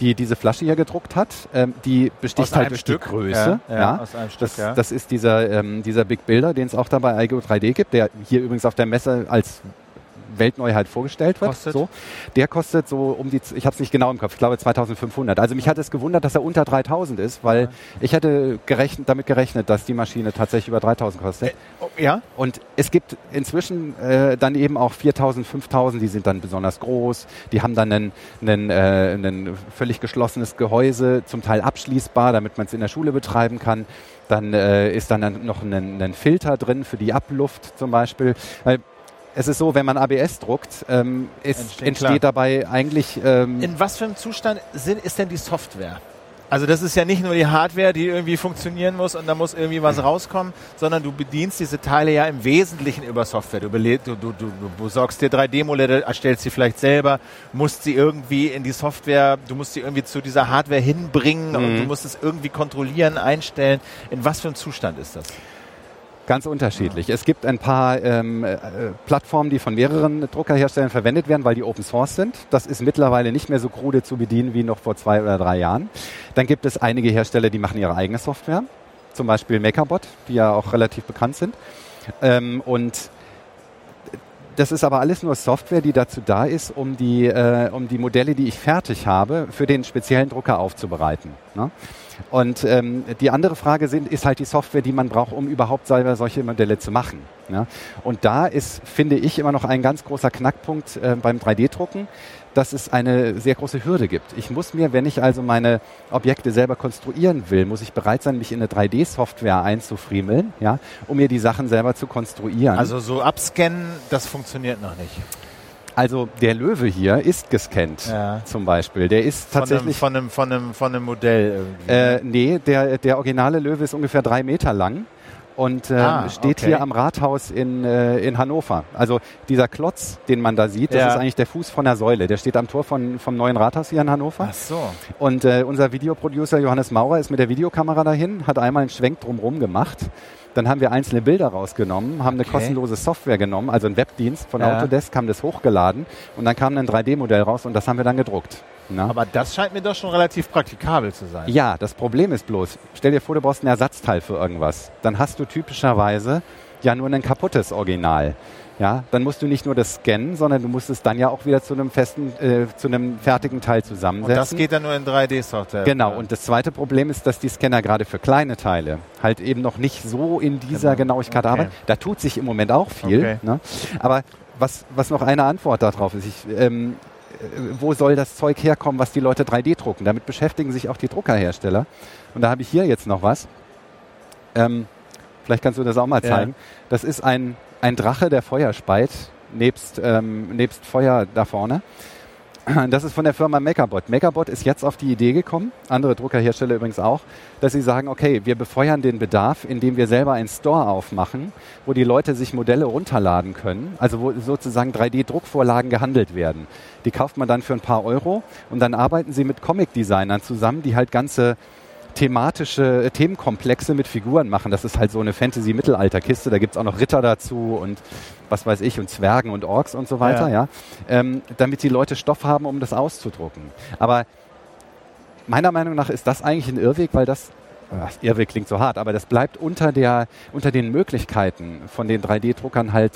die diese Flasche hier gedruckt hat, ähm, die besticht halt durch Stück. die Größe. Ja, ja, ja. Aus einem Stück, das, ja. das ist dieser, ähm, dieser Big Builder, den es auch da bei IGO 3D gibt, der hier übrigens auf der Messe als Weltneuheit vorgestellt wird. Kostet? So. Der kostet so um die, ich habe es nicht genau im Kopf, ich glaube 2500. Also mich hat es gewundert, dass er unter 3000 ist, weil ja. ich hätte gerechnet, damit gerechnet, dass die Maschine tatsächlich über 3000 kostet. Äh, oh, ja. Und es gibt inzwischen äh, dann eben auch 4000, 5000, die sind dann besonders groß, die haben dann ein einen, äh, einen völlig geschlossenes Gehäuse, zum Teil abschließbar, damit man es in der Schule betreiben kann. Dann äh, ist dann noch ein, ein Filter drin für die Abluft zum Beispiel. Weil es ist so, wenn man ABS druckt, ähm, ist, entsteht, entsteht dabei eigentlich. Ähm In was für einem Zustand sind, ist denn die Software? Also das ist ja nicht nur die Hardware, die irgendwie funktionieren muss und da muss irgendwie was rauskommen, sondern du bedienst diese Teile ja im Wesentlichen über Software. Du, du, du, du besorgst dir 3D-Modelle, erstellst sie vielleicht selber, musst sie irgendwie in die Software, du musst sie irgendwie zu dieser Hardware hinbringen mhm. und du musst es irgendwie kontrollieren, einstellen. In was für einem Zustand ist das? Ganz unterschiedlich. Es gibt ein paar ähm, äh, Plattformen, die von mehreren Druckerherstellern verwendet werden, weil die Open Source sind. Das ist mittlerweile nicht mehr so krude zu bedienen wie noch vor zwei oder drei Jahren. Dann gibt es einige Hersteller, die machen ihre eigene Software, zum Beispiel MakerBot, die ja auch relativ bekannt sind. Ähm, und das ist aber alles nur Software, die dazu da ist, um die, äh, um die Modelle, die ich fertig habe, für den speziellen Drucker aufzubereiten. Ne? Und ähm, die andere Frage sind, ist halt die Software, die man braucht, um überhaupt selber solche Modelle zu machen. Ja? Und da ist, finde ich, immer noch ein ganz großer Knackpunkt äh, beim 3D-Drucken, dass es eine sehr große Hürde gibt. Ich muss mir, wenn ich also meine Objekte selber konstruieren will, muss ich bereit sein, mich in eine 3D-Software einzufriemeln, ja, um mir die Sachen selber zu konstruieren. Also so abscannen, das funktioniert noch nicht. Also der Löwe hier ist gescannt, ja. zum Beispiel. Der ist tatsächlich von einem, von einem, von einem, von einem Modell irgendwie. Äh, nee, der, der originale Löwe ist ungefähr drei Meter lang und äh, ah, steht okay. hier am Rathaus in, äh, in Hannover. Also dieser Klotz, den man da sieht, das ja. ist eigentlich der Fuß von der Säule. Der steht am Tor von, vom neuen Rathaus hier in Hannover. Ach so. Und äh, unser Videoproducer Johannes Maurer ist mit der Videokamera dahin, hat einmal einen Schwenk drumherum gemacht. Dann haben wir einzelne Bilder rausgenommen, haben okay. eine kostenlose Software genommen, also einen Webdienst von ja. Autodesk, haben das hochgeladen und dann kam ein 3D-Modell raus und das haben wir dann gedruckt. Na? Aber das scheint mir doch schon relativ praktikabel zu sein. Ja, das Problem ist bloß, stell dir vor, du brauchst ein Ersatzteil für irgendwas. Dann hast du typischerweise ja nur ein kaputtes Original. Ja, dann musst du nicht nur das scannen, sondern du musst es dann ja auch wieder zu einem festen, äh, zu einem fertigen Teil zusammensetzen. Und das geht dann nur in 3D-Software. Genau. Und das zweite Problem ist, dass die Scanner gerade für kleine Teile halt eben noch nicht so in dieser genau. Genauigkeit okay. arbeiten. Da tut sich im Moment auch viel. Okay. Ne? Aber was, was noch eine Antwort darauf ist, ich, ähm, wo soll das Zeug herkommen, was die Leute 3D drucken. Damit beschäftigen sich auch die Druckerhersteller. Und da habe ich hier jetzt noch was. Ähm, vielleicht kannst du das auch mal zeigen. Ja. Das ist ein, ein Drache, der Feuer speit, nebst, ähm, nebst Feuer da vorne. Das ist von der Firma Megabot. Megabot ist jetzt auf die Idee gekommen, andere Druckerhersteller übrigens auch, dass sie sagen, okay, wir befeuern den Bedarf, indem wir selber einen Store aufmachen, wo die Leute sich Modelle runterladen können, also wo sozusagen 3D-Druckvorlagen gehandelt werden. Die kauft man dann für ein paar Euro und dann arbeiten sie mit Comic-Designern zusammen, die halt ganze thematische Themenkomplexe mit Figuren machen. Das ist halt so eine Fantasy-Mittelalter-Kiste. Da gibt's auch noch Ritter dazu und was weiß ich und Zwergen und Orks und so weiter, ja. ja. Ähm, damit die Leute Stoff haben, um das auszudrucken. Aber meiner Meinung nach ist das eigentlich ein Irrweg, weil das Ach, Irrweg klingt so hart, aber das bleibt unter der unter den Möglichkeiten von den 3D-Druckern halt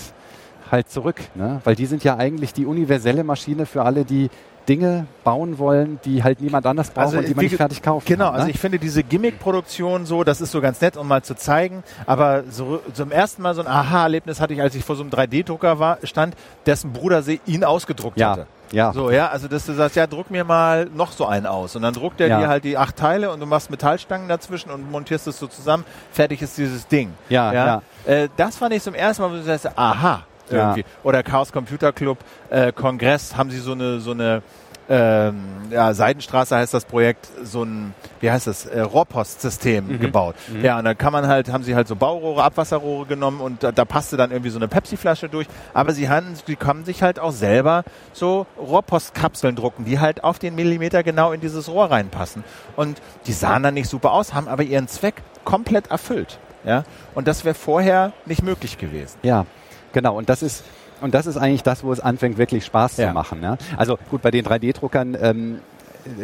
halt zurück, ne? weil die sind ja eigentlich die universelle Maschine für alle, die Dinge bauen wollen, die halt niemand anders braucht also, und die man nicht fertig kauft. Genau, kann, ne? also ich finde diese Gimmick-Produktion so, das ist so ganz nett, um mal zu zeigen, aber so zum ersten Mal so ein Aha-Erlebnis hatte ich, als ich vor so einem 3D-Drucker stand, dessen Bruder ihn ausgedruckt ja. hatte. Ja. So, ja, also dass du sagst, ja, druck mir mal noch so einen aus. Und dann druckt er ja. dir halt die acht Teile und du machst Metallstangen dazwischen und montierst es so zusammen. Fertig ist dieses Ding. Ja, ja. ja. Äh, das fand ich zum ersten Mal, wo du sagst, aha, irgendwie. Ja. Oder Chaos Computer Club äh, Kongress haben sie so eine so eine ähm, ja, Seidenstraße heißt das Projekt, so ein, wie heißt das, äh, Rohrpostsystem mhm. gebaut. Mhm. Ja, und dann kann man halt, haben sie halt so Baurohre, Abwasserrohre genommen und da, da passte dann irgendwie so eine Pepsi-Flasche durch. Aber sie haben, sie können sich halt auch selber so Rohrpostkapseln drucken, die halt auf den Millimeter genau in dieses Rohr reinpassen. Und die sahen dann nicht super aus, haben aber ihren Zweck komplett erfüllt. Ja, und das wäre vorher nicht möglich gewesen. Ja, Genau, und das ist, und das ist eigentlich das, wo es anfängt, wirklich Spaß ja. zu machen. Ja? Also gut, bei den 3D-Druckern ähm,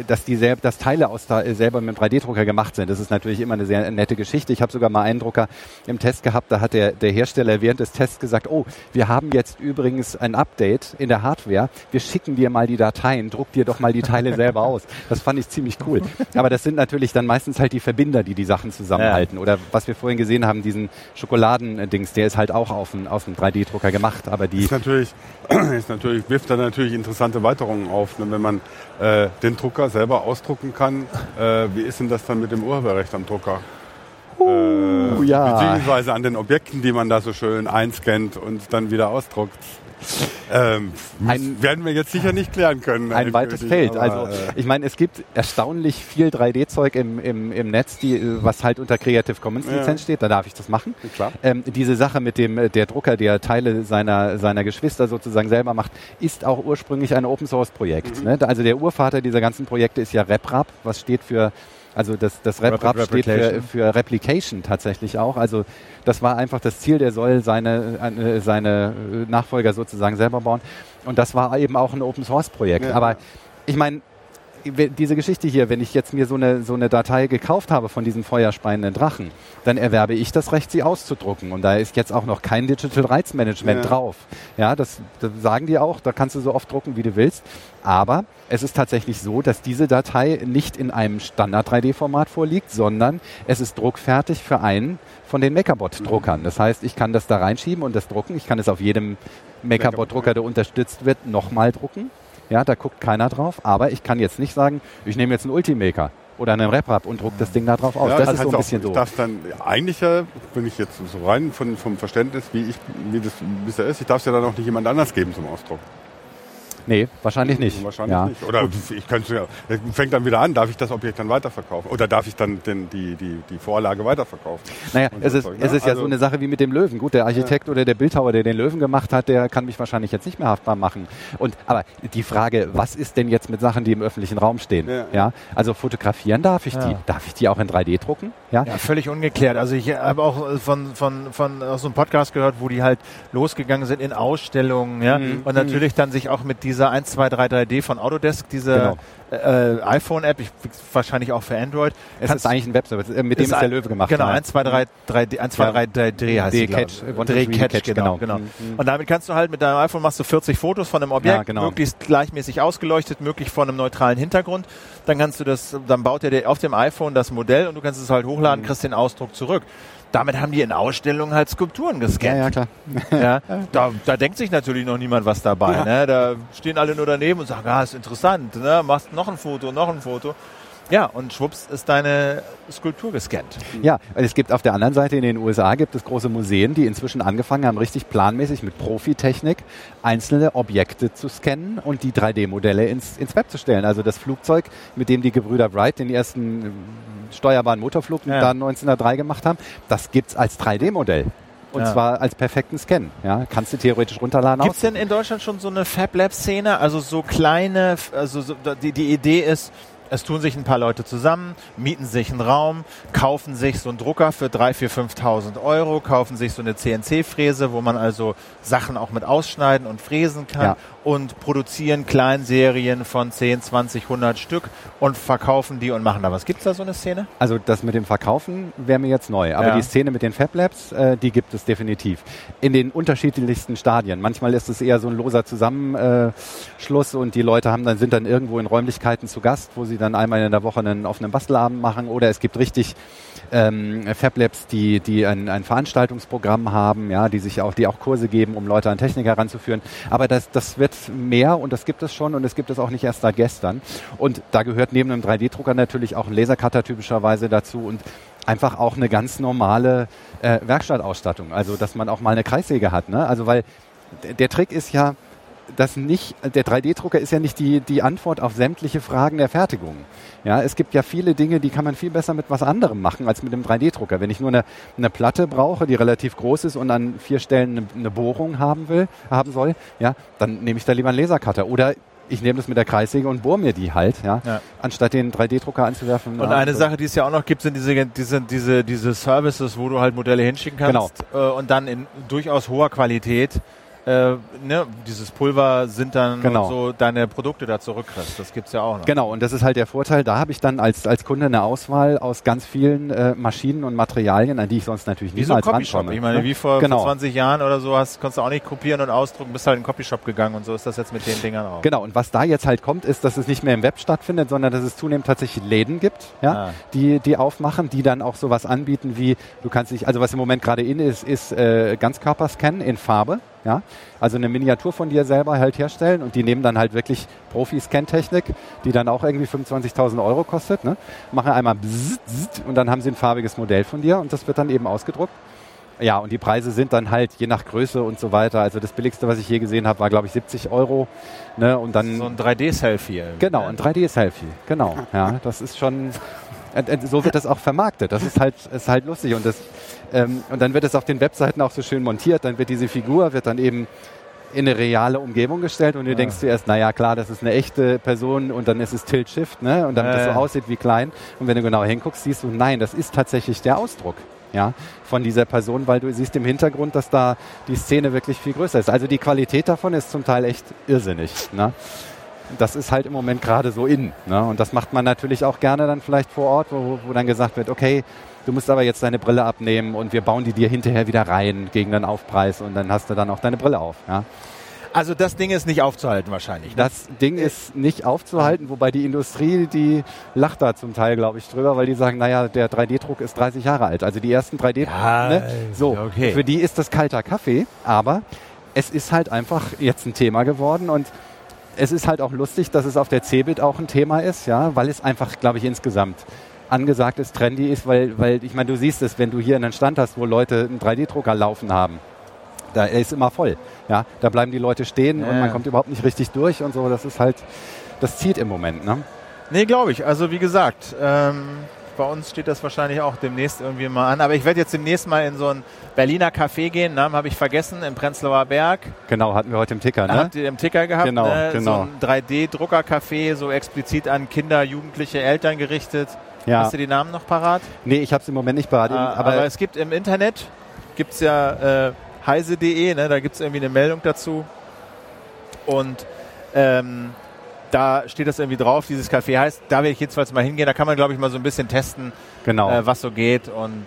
dass die selb, dass Teile aus da, selber mit dem 3D-Drucker gemacht sind. Das ist natürlich immer eine sehr nette Geschichte. Ich habe sogar mal einen Drucker im Test gehabt, da hat der, der Hersteller während des Tests gesagt, oh, wir haben jetzt übrigens ein Update in der Hardware. Wir schicken dir mal die Dateien, druck dir doch mal die Teile <laughs> selber aus. Das fand ich ziemlich cool. Aber das sind natürlich dann meistens halt die Verbinder, die die Sachen zusammenhalten. Ja. Oder was wir vorhin gesehen haben, diesen Schokoladendings, der ist halt auch auf dem, auf dem 3D-Drucker gemacht. Aber die ist natürlich, <clears throat> ist natürlich, wirft dann natürlich interessante Weiterungen auf, ne, wenn man äh, den Drucker selber ausdrucken kann. Äh, wie ist denn das dann mit dem Urheberrecht am Drucker? Uh, ja. Beziehungsweise an den Objekten, die man da so schön einscannt und dann wieder ausdruckt. Ähm, ein, werden wir jetzt sicher nicht klären können. Ein weites Feld. also äh, ich meine, es gibt erstaunlich viel 3D-Zeug im, im, im Netz, die, was halt unter Creative Commons Lizenz ja. steht. Da darf ich das machen. Klar. Ähm, diese Sache mit dem der Drucker, der Teile seiner seiner Geschwister sozusagen selber macht, ist auch ursprünglich ein Open Source Projekt. Mhm. Ne? Also der Urvater dieser ganzen Projekte ist ja RepRap, was steht für also das, das RepRap steht für, für Replication tatsächlich auch. Also das war einfach das Ziel, der soll seine, äh, seine Nachfolger sozusagen selber bauen. Und das war eben auch ein Open Source Projekt. Ja. Aber ich meine, diese Geschichte hier, wenn ich jetzt mir so eine, so eine Datei gekauft habe von diesem feuerspeienden Drachen, dann erwerbe ich das Recht, sie auszudrucken. Und da ist jetzt auch noch kein Digital Rights Management ja. drauf. Ja, das, das sagen die auch, da kannst du so oft drucken, wie du willst. Aber es ist tatsächlich so, dass diese Datei nicht in einem Standard 3D-Format vorliegt, sondern es ist druckfertig für einen von den Mechabot-Druckern. Das heißt, ich kann das da reinschieben und das drucken. Ich kann es auf jedem Mechabot-Drucker, der unterstützt wird, nochmal drucken. Ja, da guckt keiner drauf. Aber ich kann jetzt nicht sagen, ich nehme jetzt einen Ultimaker oder einen RepRap und druck das Ding da drauf aus. Ja, das, das ist so ein bisschen so. Das dann eigentlich wenn ich jetzt so rein von, vom Verständnis, wie ich, wie das bisher ist, ich darf es ja dann auch nicht jemand anders geben zum Ausdruck. Nee, wahrscheinlich nicht. Wahrscheinlich ja. nicht. Oder ich könnte ja, fängt dann wieder an, darf ich das Objekt dann weiterverkaufen? Oder darf ich dann den, die, die, die Vorlage weiterverkaufen? Naja, es ist, Zeug, ne? es ist ja also, so eine Sache wie mit dem Löwen. Gut, der Architekt ja. oder der Bildhauer, der den Löwen gemacht hat, der kann mich wahrscheinlich jetzt nicht mehr haftbar machen. Und, aber die Frage, was ist denn jetzt mit Sachen, die im öffentlichen Raum stehen? Ja, ja? Also fotografieren darf ich die. Darf ich die auch in 3D drucken? Ja, ja völlig ungeklärt. Also ich habe auch von, von, von aus so einem Podcast gehört, wo die halt losgegangen sind in Ausstellungen, ja, mhm. und natürlich dann sich auch mit dieser 1, 2, 3, 3D von Autodesk, diese genau äh, iPhone-App, wahrscheinlich auch für Android. Es ist eigentlich ein Webservice, äh, mit dem ist, ist der Löwe gemacht. Genau, 1, 2, 3, 3, 1, 2, 3, 3 Dreh heißt D Catch, Dreh Catch, genau. genau. Mhm. Und damit kannst du halt mit deinem iPhone machst du 40 Fotos von einem Objekt, ja, genau. möglichst gleichmäßig ausgeleuchtet, möglichst vor einem neutralen Hintergrund. Dann kannst du das, dann baut er dir auf dem iPhone das Modell und du kannst es halt hochladen, mhm. kriegst den Ausdruck zurück damit haben die in Ausstellungen halt Skulpturen gescannt. Ja, ja, klar. ja, <laughs> da, da denkt sich natürlich noch niemand was dabei. Ja. Ne? Da stehen alle nur daneben und sagen, ah, ist interessant. Ne? Machst noch ein Foto, noch ein Foto. Ja, und schwupps ist deine Skulptur gescannt. Ja, es gibt auf der anderen Seite in den USA gibt es große Museen, die inzwischen angefangen haben, richtig planmäßig mit Profitechnik einzelne Objekte zu scannen und die 3D-Modelle ins, ins Web zu stellen. Also das Flugzeug, mit dem die Gebrüder Wright den ersten ähm, steuerbaren Motorflug ja. da 1903 gemacht haben, das gibt's als 3D-Modell. Und ja. zwar als perfekten Scan. Ja, kannst du theoretisch runterladen. Gibt es denn in Deutschland schon so eine Fab Lab Szene? Also so kleine, also so, die, die Idee ist, es tun sich ein paar Leute zusammen, mieten sich einen Raum, kaufen sich so einen Drucker für 3.000, 4.000, 5.000 Euro, kaufen sich so eine CNC-Fräse, wo man also Sachen auch mit ausschneiden und fräsen kann ja. Und produzieren Kleinserien von 10, 20, 100 Stück und verkaufen die und machen da was. Gibt es da so eine Szene? Also das mit dem Verkaufen wäre mir jetzt neu, aber ja. die Szene mit den Fab Labs, äh, die gibt es definitiv. In den unterschiedlichsten Stadien. Manchmal ist es eher so ein loser Zusammenschluss und die Leute haben dann, sind dann irgendwo in Räumlichkeiten zu Gast, wo sie dann einmal in der Woche einen offenen Bastelabend machen oder es gibt richtig ähm, Fab Labs, die, die ein, ein Veranstaltungsprogramm haben, ja, die sich auch, die auch Kurse geben, um Leute an Technik heranzuführen. Aber das, das wird mehr und das gibt es schon und es gibt es auch nicht erst seit gestern. Und da gehört neben einem 3D-Drucker natürlich auch ein Lasercutter typischerweise dazu und einfach auch eine ganz normale äh, Werkstattausstattung. Also dass man auch mal eine Kreissäge hat. Ne? Also weil der Trick ist ja, das nicht, der 3D-Drucker ist ja nicht die, die Antwort auf sämtliche Fragen der Fertigung. Ja, es gibt ja viele Dinge, die kann man viel besser mit was anderem machen als mit dem 3D-Drucker. Wenn ich nur eine, eine Platte brauche, die relativ groß ist und an vier Stellen eine, eine Bohrung haben will, haben soll, ja, dann nehme ich da lieber einen Lasercutter. Oder ich nehme das mit der Kreissäge und bohre mir die halt, ja, ja. anstatt den 3D-Drucker anzuwerfen. Und eine so. Sache, die es ja auch noch gibt, sind diese, diese, diese, diese Services, wo du halt Modelle hinschicken kannst genau. äh, und dann in durchaus hoher Qualität äh, ne, dieses Pulver sind dann genau. so deine Produkte da zurückkriegst. Das gibt's ja auch noch. Genau, und das ist halt der Vorteil. Da habe ich dann als, als Kunde eine Auswahl aus ganz vielen äh, Maschinen und Materialien, an die ich sonst natürlich wie niemals so Copyshop. Ich meine, ne? wie vor, genau. vor 20 Jahren oder so hast, konntest du auch nicht kopieren und ausdrucken, bist halt in den Copyshop gegangen und so ist das jetzt mit den Dingern auch. Genau, und was da jetzt halt kommt, ist, dass es nicht mehr im Web stattfindet, sondern dass es zunehmend tatsächlich Läden gibt, ja, ah. die, die aufmachen, die dann auch sowas anbieten wie, du kannst dich, also was im Moment gerade in ist, ist äh, Ganzkörperscan in Farbe. Ja? Also eine Miniatur von dir selber halt herstellen und die nehmen dann halt wirklich Profi-Scan-Technik, die dann auch irgendwie 25.000 Euro kostet, ne? machen einmal bzzzt, bzzzt, und dann haben sie ein farbiges Modell von dir und das wird dann eben ausgedruckt. Ja, und die Preise sind dann halt je nach Größe und so weiter. Also das billigste, was ich je gesehen habe, war glaube ich 70 Euro. Ne? Und dann so ein 3D-Selfie. Genau, ein 3D-Selfie. Genau. <laughs> Ja, das ist schon. So wird das auch vermarktet. Das ist halt, ist halt lustig und das ähm, und dann wird es auf den Webseiten auch so schön montiert. Dann wird diese Figur, wird dann eben in eine reale Umgebung gestellt und du ja. denkst zuerst, naja klar, das ist eine echte Person und dann ist es Tilt-Shift, ne? Und damit äh. das so aussieht wie klein. Und wenn du genau hinguckst, siehst du, nein, das ist tatsächlich der Ausdruck. Ja, von dieser Person, weil du siehst im Hintergrund, dass da die Szene wirklich viel größer ist. Also die Qualität davon ist zum Teil echt irrsinnig. Ne? Das ist halt im Moment gerade so in. Ne? Und das macht man natürlich auch gerne dann vielleicht vor Ort, wo, wo dann gesagt wird, okay, du musst aber jetzt deine Brille abnehmen und wir bauen die dir hinterher wieder rein gegen den Aufpreis und dann hast du dann auch deine Brille auf. Ja. Also das Ding ist nicht aufzuhalten wahrscheinlich. Ne? Das Ding ist nicht aufzuhalten, wobei die Industrie, die lacht da zum Teil, glaube ich, drüber, weil die sagen, naja, der 3D-Druck ist 30 Jahre alt. Also die ersten 3D, ja, ne? so, okay. für die ist das kalter Kaffee, aber es ist halt einfach jetzt ein Thema geworden und es ist halt auch lustig, dass es auf der CeBIT auch ein Thema ist, ja, weil es einfach, glaube ich, insgesamt angesagt ist, trendy ist, weil, weil ich meine, du siehst es, wenn du hier einen Stand hast, wo Leute einen 3D-Drucker laufen haben, Da er ist immer voll. Ja, da bleiben die Leute stehen ja. und man kommt überhaupt nicht richtig durch und so. Das ist halt, das zieht im Moment. Ne? Nee, glaube ich. Also wie gesagt, ähm, bei uns steht das wahrscheinlich auch demnächst irgendwie mal an. Aber ich werde jetzt demnächst mal in so ein Berliner Café gehen. Namen habe ich vergessen, im Prenzlauer Berg. Genau, hatten wir heute im Ticker, ne? Habt ihr im Ticker gehabt, genau, ne? genau. So ein 3D-Drucker-Café, so explizit an Kinder, Jugendliche, Eltern gerichtet. Ja. Hast du die Namen noch parat? Nee, ich habe es im Moment nicht parat. Ah, aber, aber, es gibt im Internet, gibt es ja äh, heise.de, ne? da gibt es irgendwie eine Meldung dazu. Und ähm, da steht das irgendwie drauf, dieses Café heißt, da werde ich jedenfalls mal hingehen, da kann man glaube ich mal so ein bisschen testen, genau. äh, was so geht und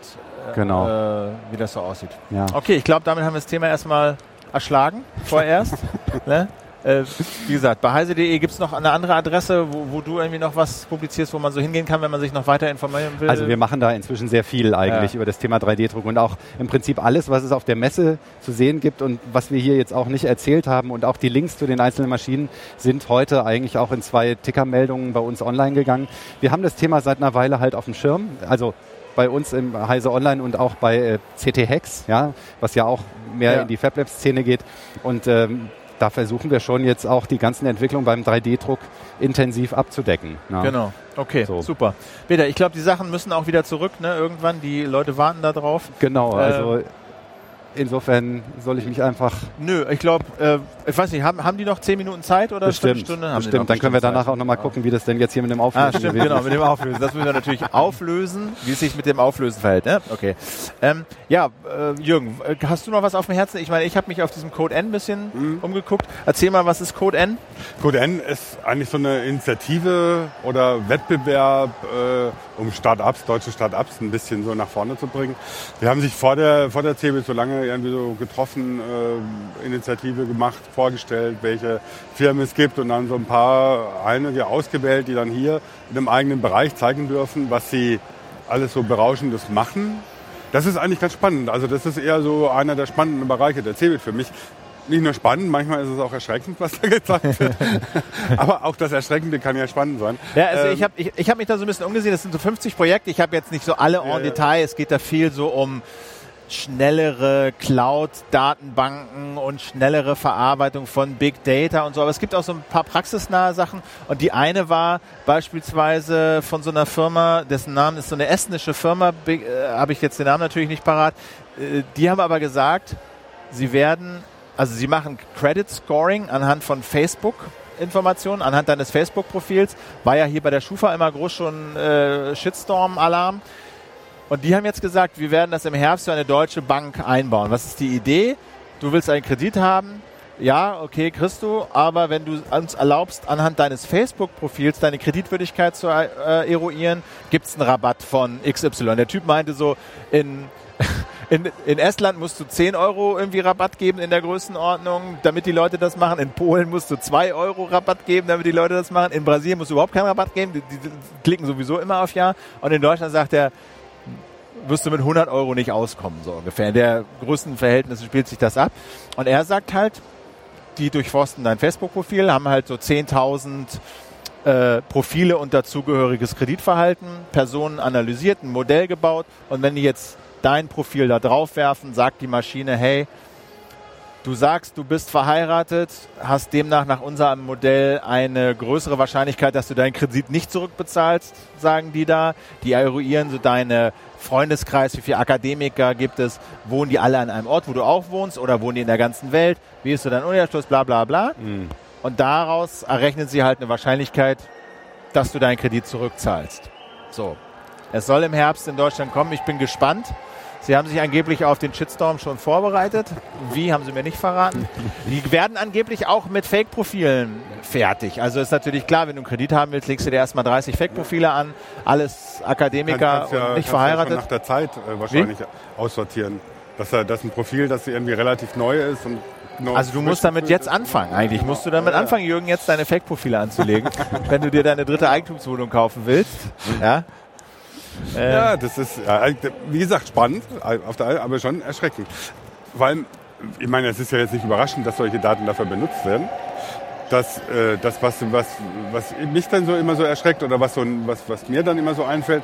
äh, genau. äh, wie das so aussieht. Ja. Okay, ich glaube, damit haben wir das Thema erstmal erschlagen, vorerst. <laughs> ne? Äh, wie gesagt, bei heise.de gibt es noch eine andere Adresse, wo, wo, du irgendwie noch was publizierst, wo man so hingehen kann, wenn man sich noch weiter informieren will? Also wir machen da inzwischen sehr viel eigentlich ja. über das Thema 3D-Druck und auch im Prinzip alles, was es auf der Messe zu sehen gibt und was wir hier jetzt auch nicht erzählt haben und auch die Links zu den einzelnen Maschinen sind heute eigentlich auch in zwei Tickermeldungen bei uns online gegangen. Wir haben das Thema seit einer Weile halt auf dem Schirm, also bei uns im Heise Online und auch bei äh, CT Hex, ja, was ja auch mehr ja. in die FabLab-Szene geht. Und ähm, da versuchen wir schon jetzt auch die ganzen Entwicklungen beim 3D-Druck intensiv abzudecken. Ja. Genau, okay, so. super. Peter, ich glaube, die Sachen müssen auch wieder zurück, ne? Irgendwann, die Leute warten da drauf. Genau, also äh, insofern soll ich mich einfach. Nö, ich glaube, äh, ich weiß nicht, haben, haben die noch zehn Minuten Zeit oder bestimmt, Stunde? Haben bestimmt, dann können wir danach Zeit. auch nochmal gucken, wie das denn jetzt hier mit dem Auflösen ah, stimmt, genau, mit dem Auflösen. Das müssen wir natürlich auflösen, wie es sich mit dem Auflösen verhält. Ne? Okay. Ähm, ja, äh, Jürgen, äh, hast du noch was auf dem Herzen? Ich meine, ich habe mich auf diesem Code N ein bisschen mhm. umgeguckt. Erzähl mal, was ist Code N? Code N ist eigentlich so eine Initiative oder Wettbewerb, äh, um Start-ups, deutsche Start-ups ein bisschen so nach vorne zu bringen. Die haben sich vor der, vor der CeBIT so lange irgendwie so getroffen, äh, Initiative gemacht, vorgestellt, welche Firmen es gibt und dann so ein paar, einige ausgewählt, die dann hier in einem eigenen Bereich zeigen dürfen, was sie alles so Berauschendes machen. Das ist eigentlich ganz spannend. Also das ist eher so einer der spannenden Bereiche der CeBIT für mich nicht nur spannend, manchmal ist es auch erschreckend, was da <laughs> gezeigt wird. Aber auch das Erschreckende kann ja spannend sein. Ja, also ähm, ich habe ich, ich hab mich da so ein bisschen umgesehen. Das sind so 50 Projekte. Ich habe jetzt nicht so alle en ja, Detail. Es geht da viel so um schnellere Cloud-Datenbanken und schnellere Verarbeitung von Big Data und so. Aber es gibt auch so ein paar praxisnahe Sachen. Und die eine war beispielsweise von so einer Firma, dessen Name ist so eine estnische Firma, äh, habe ich jetzt den Namen natürlich nicht parat. Äh, die haben aber gesagt, sie werden, also sie machen Credit Scoring anhand von Facebook. Informationen anhand deines Facebook-Profils war ja hier bei der Schufa immer groß schon äh, Shitstorm-Alarm. Und die haben jetzt gesagt, wir werden das im Herbst für eine deutsche Bank einbauen. Was ist die Idee? Du willst einen Kredit haben? Ja, okay, kriegst du, aber wenn du uns erlaubst, anhand deines Facebook-Profils deine Kreditwürdigkeit zu äh, eruieren, gibt es einen Rabatt von XY. Der Typ meinte so, in, <laughs> in, in Estland musst du 10 Euro irgendwie Rabatt geben in der Größenordnung, damit die Leute das machen. In Polen musst du 2 Euro Rabatt geben, damit die Leute das machen. In Brasilien musst du überhaupt keinen Rabatt geben, die, die klicken sowieso immer auf Ja. Und in Deutschland sagt er, wirst du mit 100 Euro nicht auskommen, so ungefähr. In der größten Verhältnisse spielt sich das ab. Und er sagt halt, die durchforsten dein Facebook-Profil, haben halt so 10.000 äh, Profile und dazugehöriges Kreditverhalten, Personen analysiert, ein Modell gebaut und wenn die jetzt dein Profil da drauf werfen, sagt die Maschine, hey, Du sagst, du bist verheiratet, hast demnach nach unserem Modell eine größere Wahrscheinlichkeit, dass du deinen Kredit nicht zurückbezahlst, sagen die da. Die eruieren so deine Freundeskreis, wie viele Akademiker gibt es, wohnen die alle an einem Ort, wo du auch wohnst oder wohnen die in der ganzen Welt, wie ist du dein Uniabschluss, bla bla bla. Mhm. Und daraus errechnen sie halt eine Wahrscheinlichkeit, dass du deinen Kredit zurückzahlst. So. Es soll im Herbst in Deutschland kommen. Ich bin gespannt. Sie haben sich angeblich auf den Shitstorm schon vorbereitet. Wie, haben Sie mir nicht verraten. Die werden angeblich auch mit Fake-Profilen fertig. Also ist natürlich klar, wenn du einen Kredit haben willst, legst du dir erstmal 30 Fake-Profile an. Alles Akademiker ja, nicht verheiratet. Ja nach der Zeit äh, wahrscheinlich Wie? aussortieren. Dass das ein Profil, das irgendwie relativ neu ist und also du musst damit jetzt anfangen. Eigentlich musst du damit anfangen, Jürgen, jetzt deine Fake-Profile anzulegen, <laughs> wenn du dir deine dritte Eigentumswohnung kaufen willst. Ja, äh, ja, das ist, wie gesagt, spannend, aber schon erschreckend. Weil, ich meine, es ist ja jetzt nicht überraschend, dass solche Daten dafür benutzt werden. Das, äh, das was, was, was mich dann so immer so erschreckt oder was, so, was, was mir dann immer so einfällt,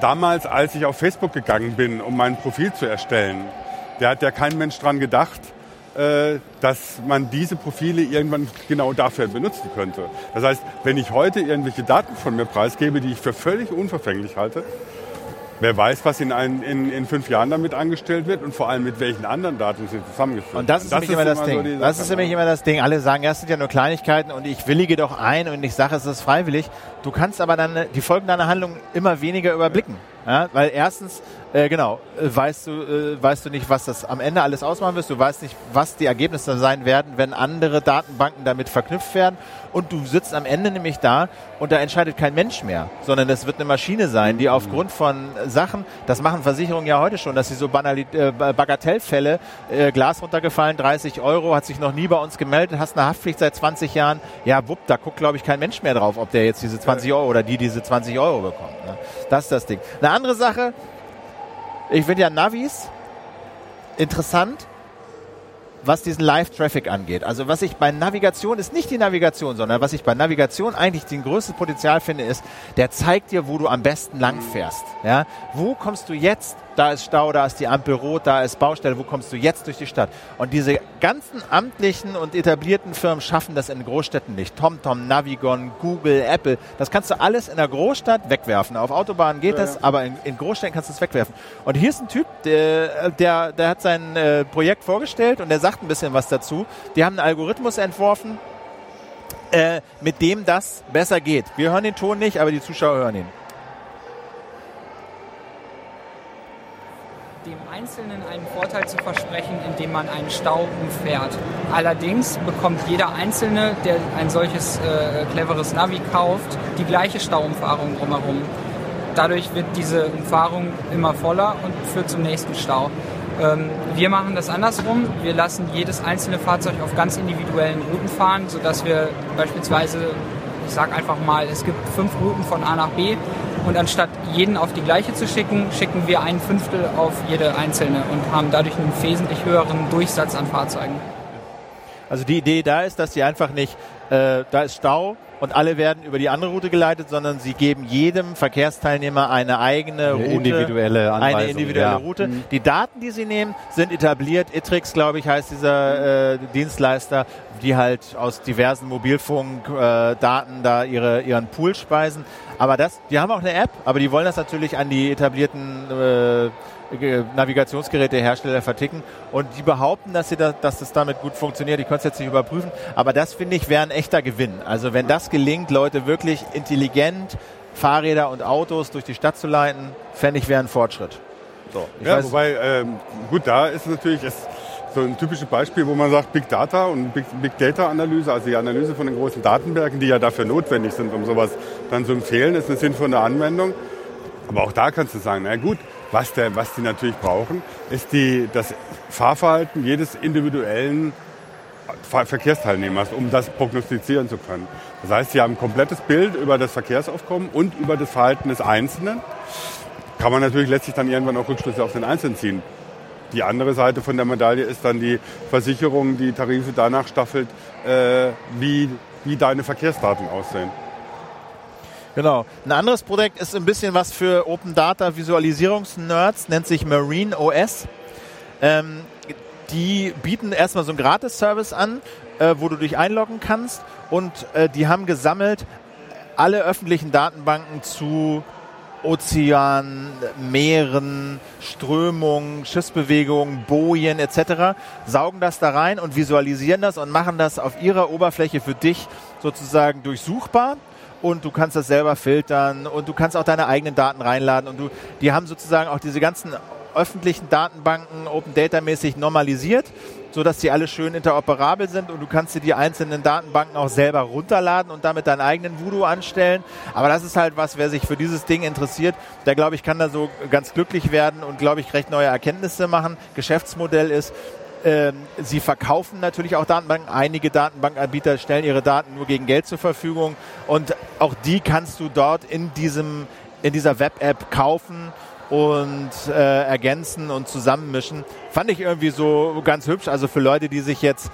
damals, als ich auf Facebook gegangen bin, um mein Profil zu erstellen, der hat ja kein Mensch dran gedacht, äh, dass man diese Profile irgendwann genau dafür benutzen könnte. Das heißt, wenn ich heute irgendwelche Daten von mir preisgebe, die ich für völlig unverfänglich halte, Wer weiß, was in, ein, in, in fünf Jahren damit angestellt wird und vor allem mit welchen anderen Daten sie zusammengeführt Und das ist nämlich immer das Ding. So das ist nämlich immer das Ding. Alle sagen, ja, es sind ja nur Kleinigkeiten und ich willige doch ein und ich sage, es ist freiwillig. Du kannst aber dann die Folgen deiner Handlung immer weniger überblicken. Ja, weil erstens, äh, genau, äh, weißt du, äh, weißt du nicht, was das am Ende alles ausmachen wirst. Du weißt nicht, was die Ergebnisse sein werden, wenn andere Datenbanken damit verknüpft werden. Und du sitzt am Ende nämlich da und da entscheidet kein Mensch mehr, sondern es wird eine Maschine sein, die aufgrund von Sachen, das machen Versicherungen ja heute schon, dass sie so Banali äh, Bagatellfälle, äh, Glas runtergefallen, 30 Euro, hat sich noch nie bei uns gemeldet, hast eine Haftpflicht seit 20 Jahren. Ja, wupp, da guckt, glaube ich, kein Mensch mehr drauf, ob der jetzt diese 20 Euro oder die diese 20 Euro bekommt. Ne? Das ist das Ding. Eine andere Sache, ich finde ja Navis interessant, was diesen Live-Traffic angeht. Also was ich bei Navigation ist nicht die Navigation, sondern was ich bei Navigation eigentlich den größten Potenzial finde, ist, der zeigt dir, wo du am besten lang fährst. Ja? Wo kommst du jetzt da ist Stau, da ist die Ampel rot, da ist Baustelle, wo kommst du jetzt durch die Stadt? Und diese ganzen amtlichen und etablierten Firmen schaffen das in Großstädten nicht. TomTom, Navigon, Google, Apple, das kannst du alles in der Großstadt wegwerfen. Auf Autobahnen geht ja. das, aber in, in, Großstädten kannst du es wegwerfen. Und hier ist ein Typ, der, der, der hat sein äh, Projekt vorgestellt und der sagt ein bisschen was dazu. Die haben einen Algorithmus entworfen, äh, mit dem das besser geht. Wir hören den Ton nicht, aber die Zuschauer hören ihn. dem Einzelnen einen Vorteil zu versprechen, indem man einen Stau umfährt. Allerdings bekommt jeder Einzelne, der ein solches äh, cleveres Navi kauft, die gleiche Stauumfahrung drumherum. Dadurch wird diese Umfahrung immer voller und führt zum nächsten Stau. Ähm, wir machen das andersrum. Wir lassen jedes einzelne Fahrzeug auf ganz individuellen Routen fahren, sodass wir beispielsweise, ich sage einfach mal, es gibt fünf Routen von A nach B und anstatt jeden auf die gleiche zu schicken, schicken wir ein Fünftel auf jede einzelne und haben dadurch einen wesentlich höheren Durchsatz an Fahrzeugen. Also die Idee da ist, dass sie einfach nicht, äh, da ist Stau, und alle werden über die andere Route geleitet, sondern sie geben jedem Verkehrsteilnehmer eine eigene eine Route, individuelle Anweisung, eine individuelle ja. Route. Mhm. Die Daten, die sie nehmen, sind etabliert. Itrix, glaube ich, heißt dieser äh, Dienstleister, die halt aus diversen Mobilfunkdaten äh, da ihre, ihren Pool speisen. Aber das, die haben auch eine App, aber die wollen das natürlich an die etablierten äh, Navigationsgerätehersteller verticken und die behaupten, dass, sie da, dass das damit gut funktioniert. Ich konnte es jetzt nicht überprüfen, aber das finde ich wäre ein echter Gewinn. Also wenn das gelingt, Leute wirklich intelligent Fahrräder und Autos durch die Stadt zu leiten, fände ich wäre ein Fortschritt. So, ja, weiß, wobei, ähm, gut, da ist natürlich es so ein typisches Beispiel, wo man sagt, Big Data und Big, Big Data Analyse, also die Analyse von den großen Datenbergen, die ja dafür notwendig sind, um sowas dann zu empfehlen, ist eine sinnvolle Anwendung. Aber auch da kannst du sagen, na gut, was, der, was die natürlich brauchen, ist die, das Fahrverhalten jedes individuellen Verkehrsteilnehmers, um das prognostizieren zu können. Das heißt, sie haben ein komplettes Bild über das Verkehrsaufkommen und über das Verhalten des Einzelnen. Kann man natürlich letztlich dann irgendwann auch Rückschlüsse auf den Einzelnen ziehen. Die andere Seite von der Medaille ist dann die Versicherung, die Tarife danach staffelt, äh, wie, wie deine Verkehrsdaten aussehen. Genau. Ein anderes Projekt ist ein bisschen was für Open Data Visualisierungsnerds, nennt sich Marine OS. Ähm, die bieten erstmal so einen Gratis-Service an, äh, wo du dich einloggen kannst und äh, die haben gesammelt alle öffentlichen Datenbanken zu Ozean, Meeren, Strömungen, Schiffsbewegungen, Bojen etc., saugen das da rein und visualisieren das und machen das auf ihrer Oberfläche für dich sozusagen durchsuchbar und du kannst das selber filtern und du kannst auch deine eigenen Daten reinladen und du, die haben sozusagen auch diese ganzen öffentlichen Datenbanken Open Data mäßig normalisiert, so dass die alle schön interoperabel sind und du kannst dir die einzelnen Datenbanken auch selber runterladen und damit deinen eigenen Voodoo anstellen. Aber das ist halt was, wer sich für dieses Ding interessiert, der glaube ich kann da so ganz glücklich werden und glaube ich recht neue Erkenntnisse machen. Geschäftsmodell ist, sie verkaufen natürlich auch Datenbanken. Einige Datenbankanbieter stellen ihre Daten nur gegen Geld zur Verfügung und auch die kannst du dort in diesem in dieser Web-App kaufen und äh, ergänzen und zusammenmischen. Fand ich irgendwie so ganz hübsch. Also für Leute, die sich jetzt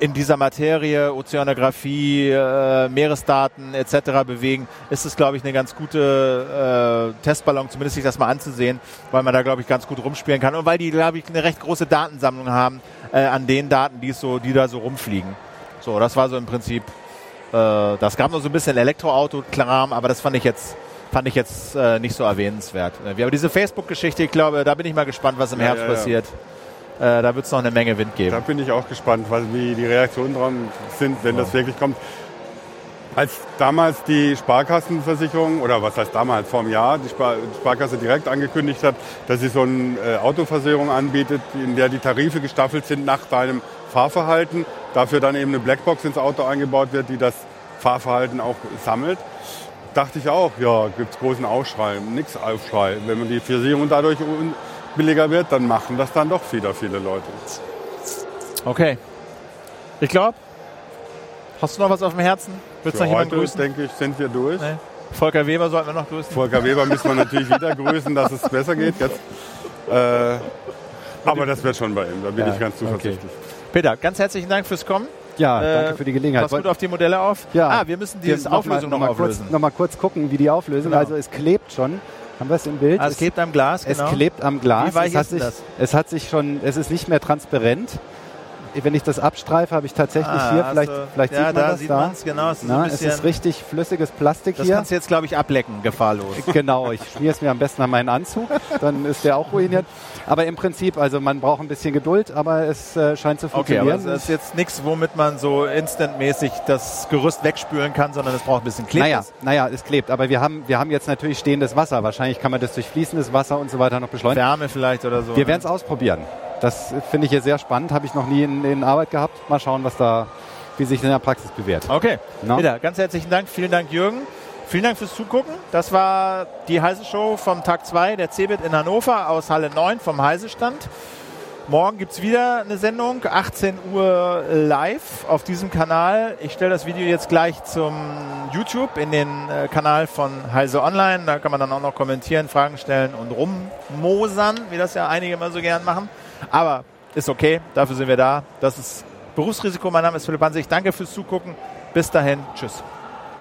in dieser Materie, Ozeanographie, äh, Meeresdaten etc. bewegen, ist es, glaube ich, eine ganz gute äh, Testballon, zumindest sich das mal anzusehen, weil man da, glaube ich, ganz gut rumspielen kann und weil die, glaube ich, eine recht große Datensammlung haben äh, an den Daten, die, so, die da so rumfliegen. So, das war so im Prinzip, äh, das gab noch so ein bisschen Elektroauto-Kram, aber das fand ich jetzt fand ich jetzt äh, nicht so erwähnenswert. Aber diese Facebook-Geschichte, ich glaube, da bin ich mal gespannt, was im ja, Herbst ja, ja. passiert. Äh, da wird es noch eine Menge Wind geben. Da bin ich auch gespannt, was, wie die Reaktionen dran sind, wenn das wirklich kommt. Als damals die Sparkassenversicherung, oder was heißt damals, vor einem Jahr, die Spar Sparkasse direkt angekündigt hat, dass sie so eine äh, Autoversicherung anbietet, in der die Tarife gestaffelt sind nach deinem Fahrverhalten, dafür dann eben eine Blackbox ins Auto eingebaut wird, die das Fahrverhalten auch sammelt, dachte ich auch, ja, gibt es großen Aufschrei, nix Aufschrei. Wenn man die Versicherung dadurch billiger wird, dann machen das dann doch wieder viele Leute. Okay. Ich glaube, hast du noch was auf dem Herzen? Willst du noch jemanden grüßen? denke ich, sind wir durch. Nee. Volker Weber sollten wir noch grüßen. Volker Weber müssen wir natürlich wieder grüßen, dass es besser geht jetzt. Äh, aber das wird schon bei ihm, da bin ja, ich ganz zuversichtlich. Okay. Peter, ganz herzlichen Dank fürs Kommen. Ja, äh, danke für die Gelegenheit. Pass gut auf die Modelle auf. Ja. Ah, wir müssen die Auflösung noch, mal, noch mal kurz, noch mal kurz gucken, wie die Auflösung. Genau. Also es klebt schon. Haben wir es im Bild? Ah, es, es klebt am Glas, genau. Es klebt am Glas. Wie weich es hat ist sich, das? Es hat sich schon, es ist nicht mehr transparent wenn ich das abstreife, habe ich tatsächlich ah, hier, vielleicht, also, vielleicht ja, sieht man da das sieht da. genau. Es ist, Na, es ist richtig flüssiges Plastik das hier. Das kannst du jetzt, glaube ich, ablecken, gefahrlos. <laughs> Genau, ich schmier es mir am besten an meinen Anzug, dann ist der auch ruiniert. Aber im Prinzip, also man braucht ein bisschen Geduld, aber es äh, scheint zu funktionieren. Okay, aber das ist jetzt nichts, womit man so instantmäßig das Gerüst wegspülen kann, sondern es braucht ein bisschen Kleber. Naja, naja, es klebt. Aber wir haben, wir haben jetzt natürlich stehendes Wasser. Wahrscheinlich kann man das durch fließendes Wasser und so weiter noch beschleunigen. Wärme vielleicht oder so. Wir ne? werden es ausprobieren. Das finde ich hier sehr spannend, habe ich noch nie in, in, Arbeit gehabt. Mal schauen, was da, wie sich in der Praxis bewährt. Okay, no? Peter, ganz herzlichen Dank. Vielen Dank, Jürgen. Vielen Dank fürs Zugucken. Das war die Heise Show vom Tag 2 der CeBIT in Hannover aus Halle 9 vom Heise-Stand. Morgen gibt es wieder eine Sendung, 18 Uhr live auf diesem Kanal. Ich stelle das Video jetzt gleich zum YouTube in den äh, Kanal von Heise Online. Da kann man dann auch noch kommentieren, Fragen stellen und rummosern, wie das ja einige immer so gern machen. Aber ist okay, dafür sind wir da. Das ist Berufsrisiko. Mein Name ist Philipp Hanse. Ich danke fürs Zugucken. Bis dahin. Tschüss.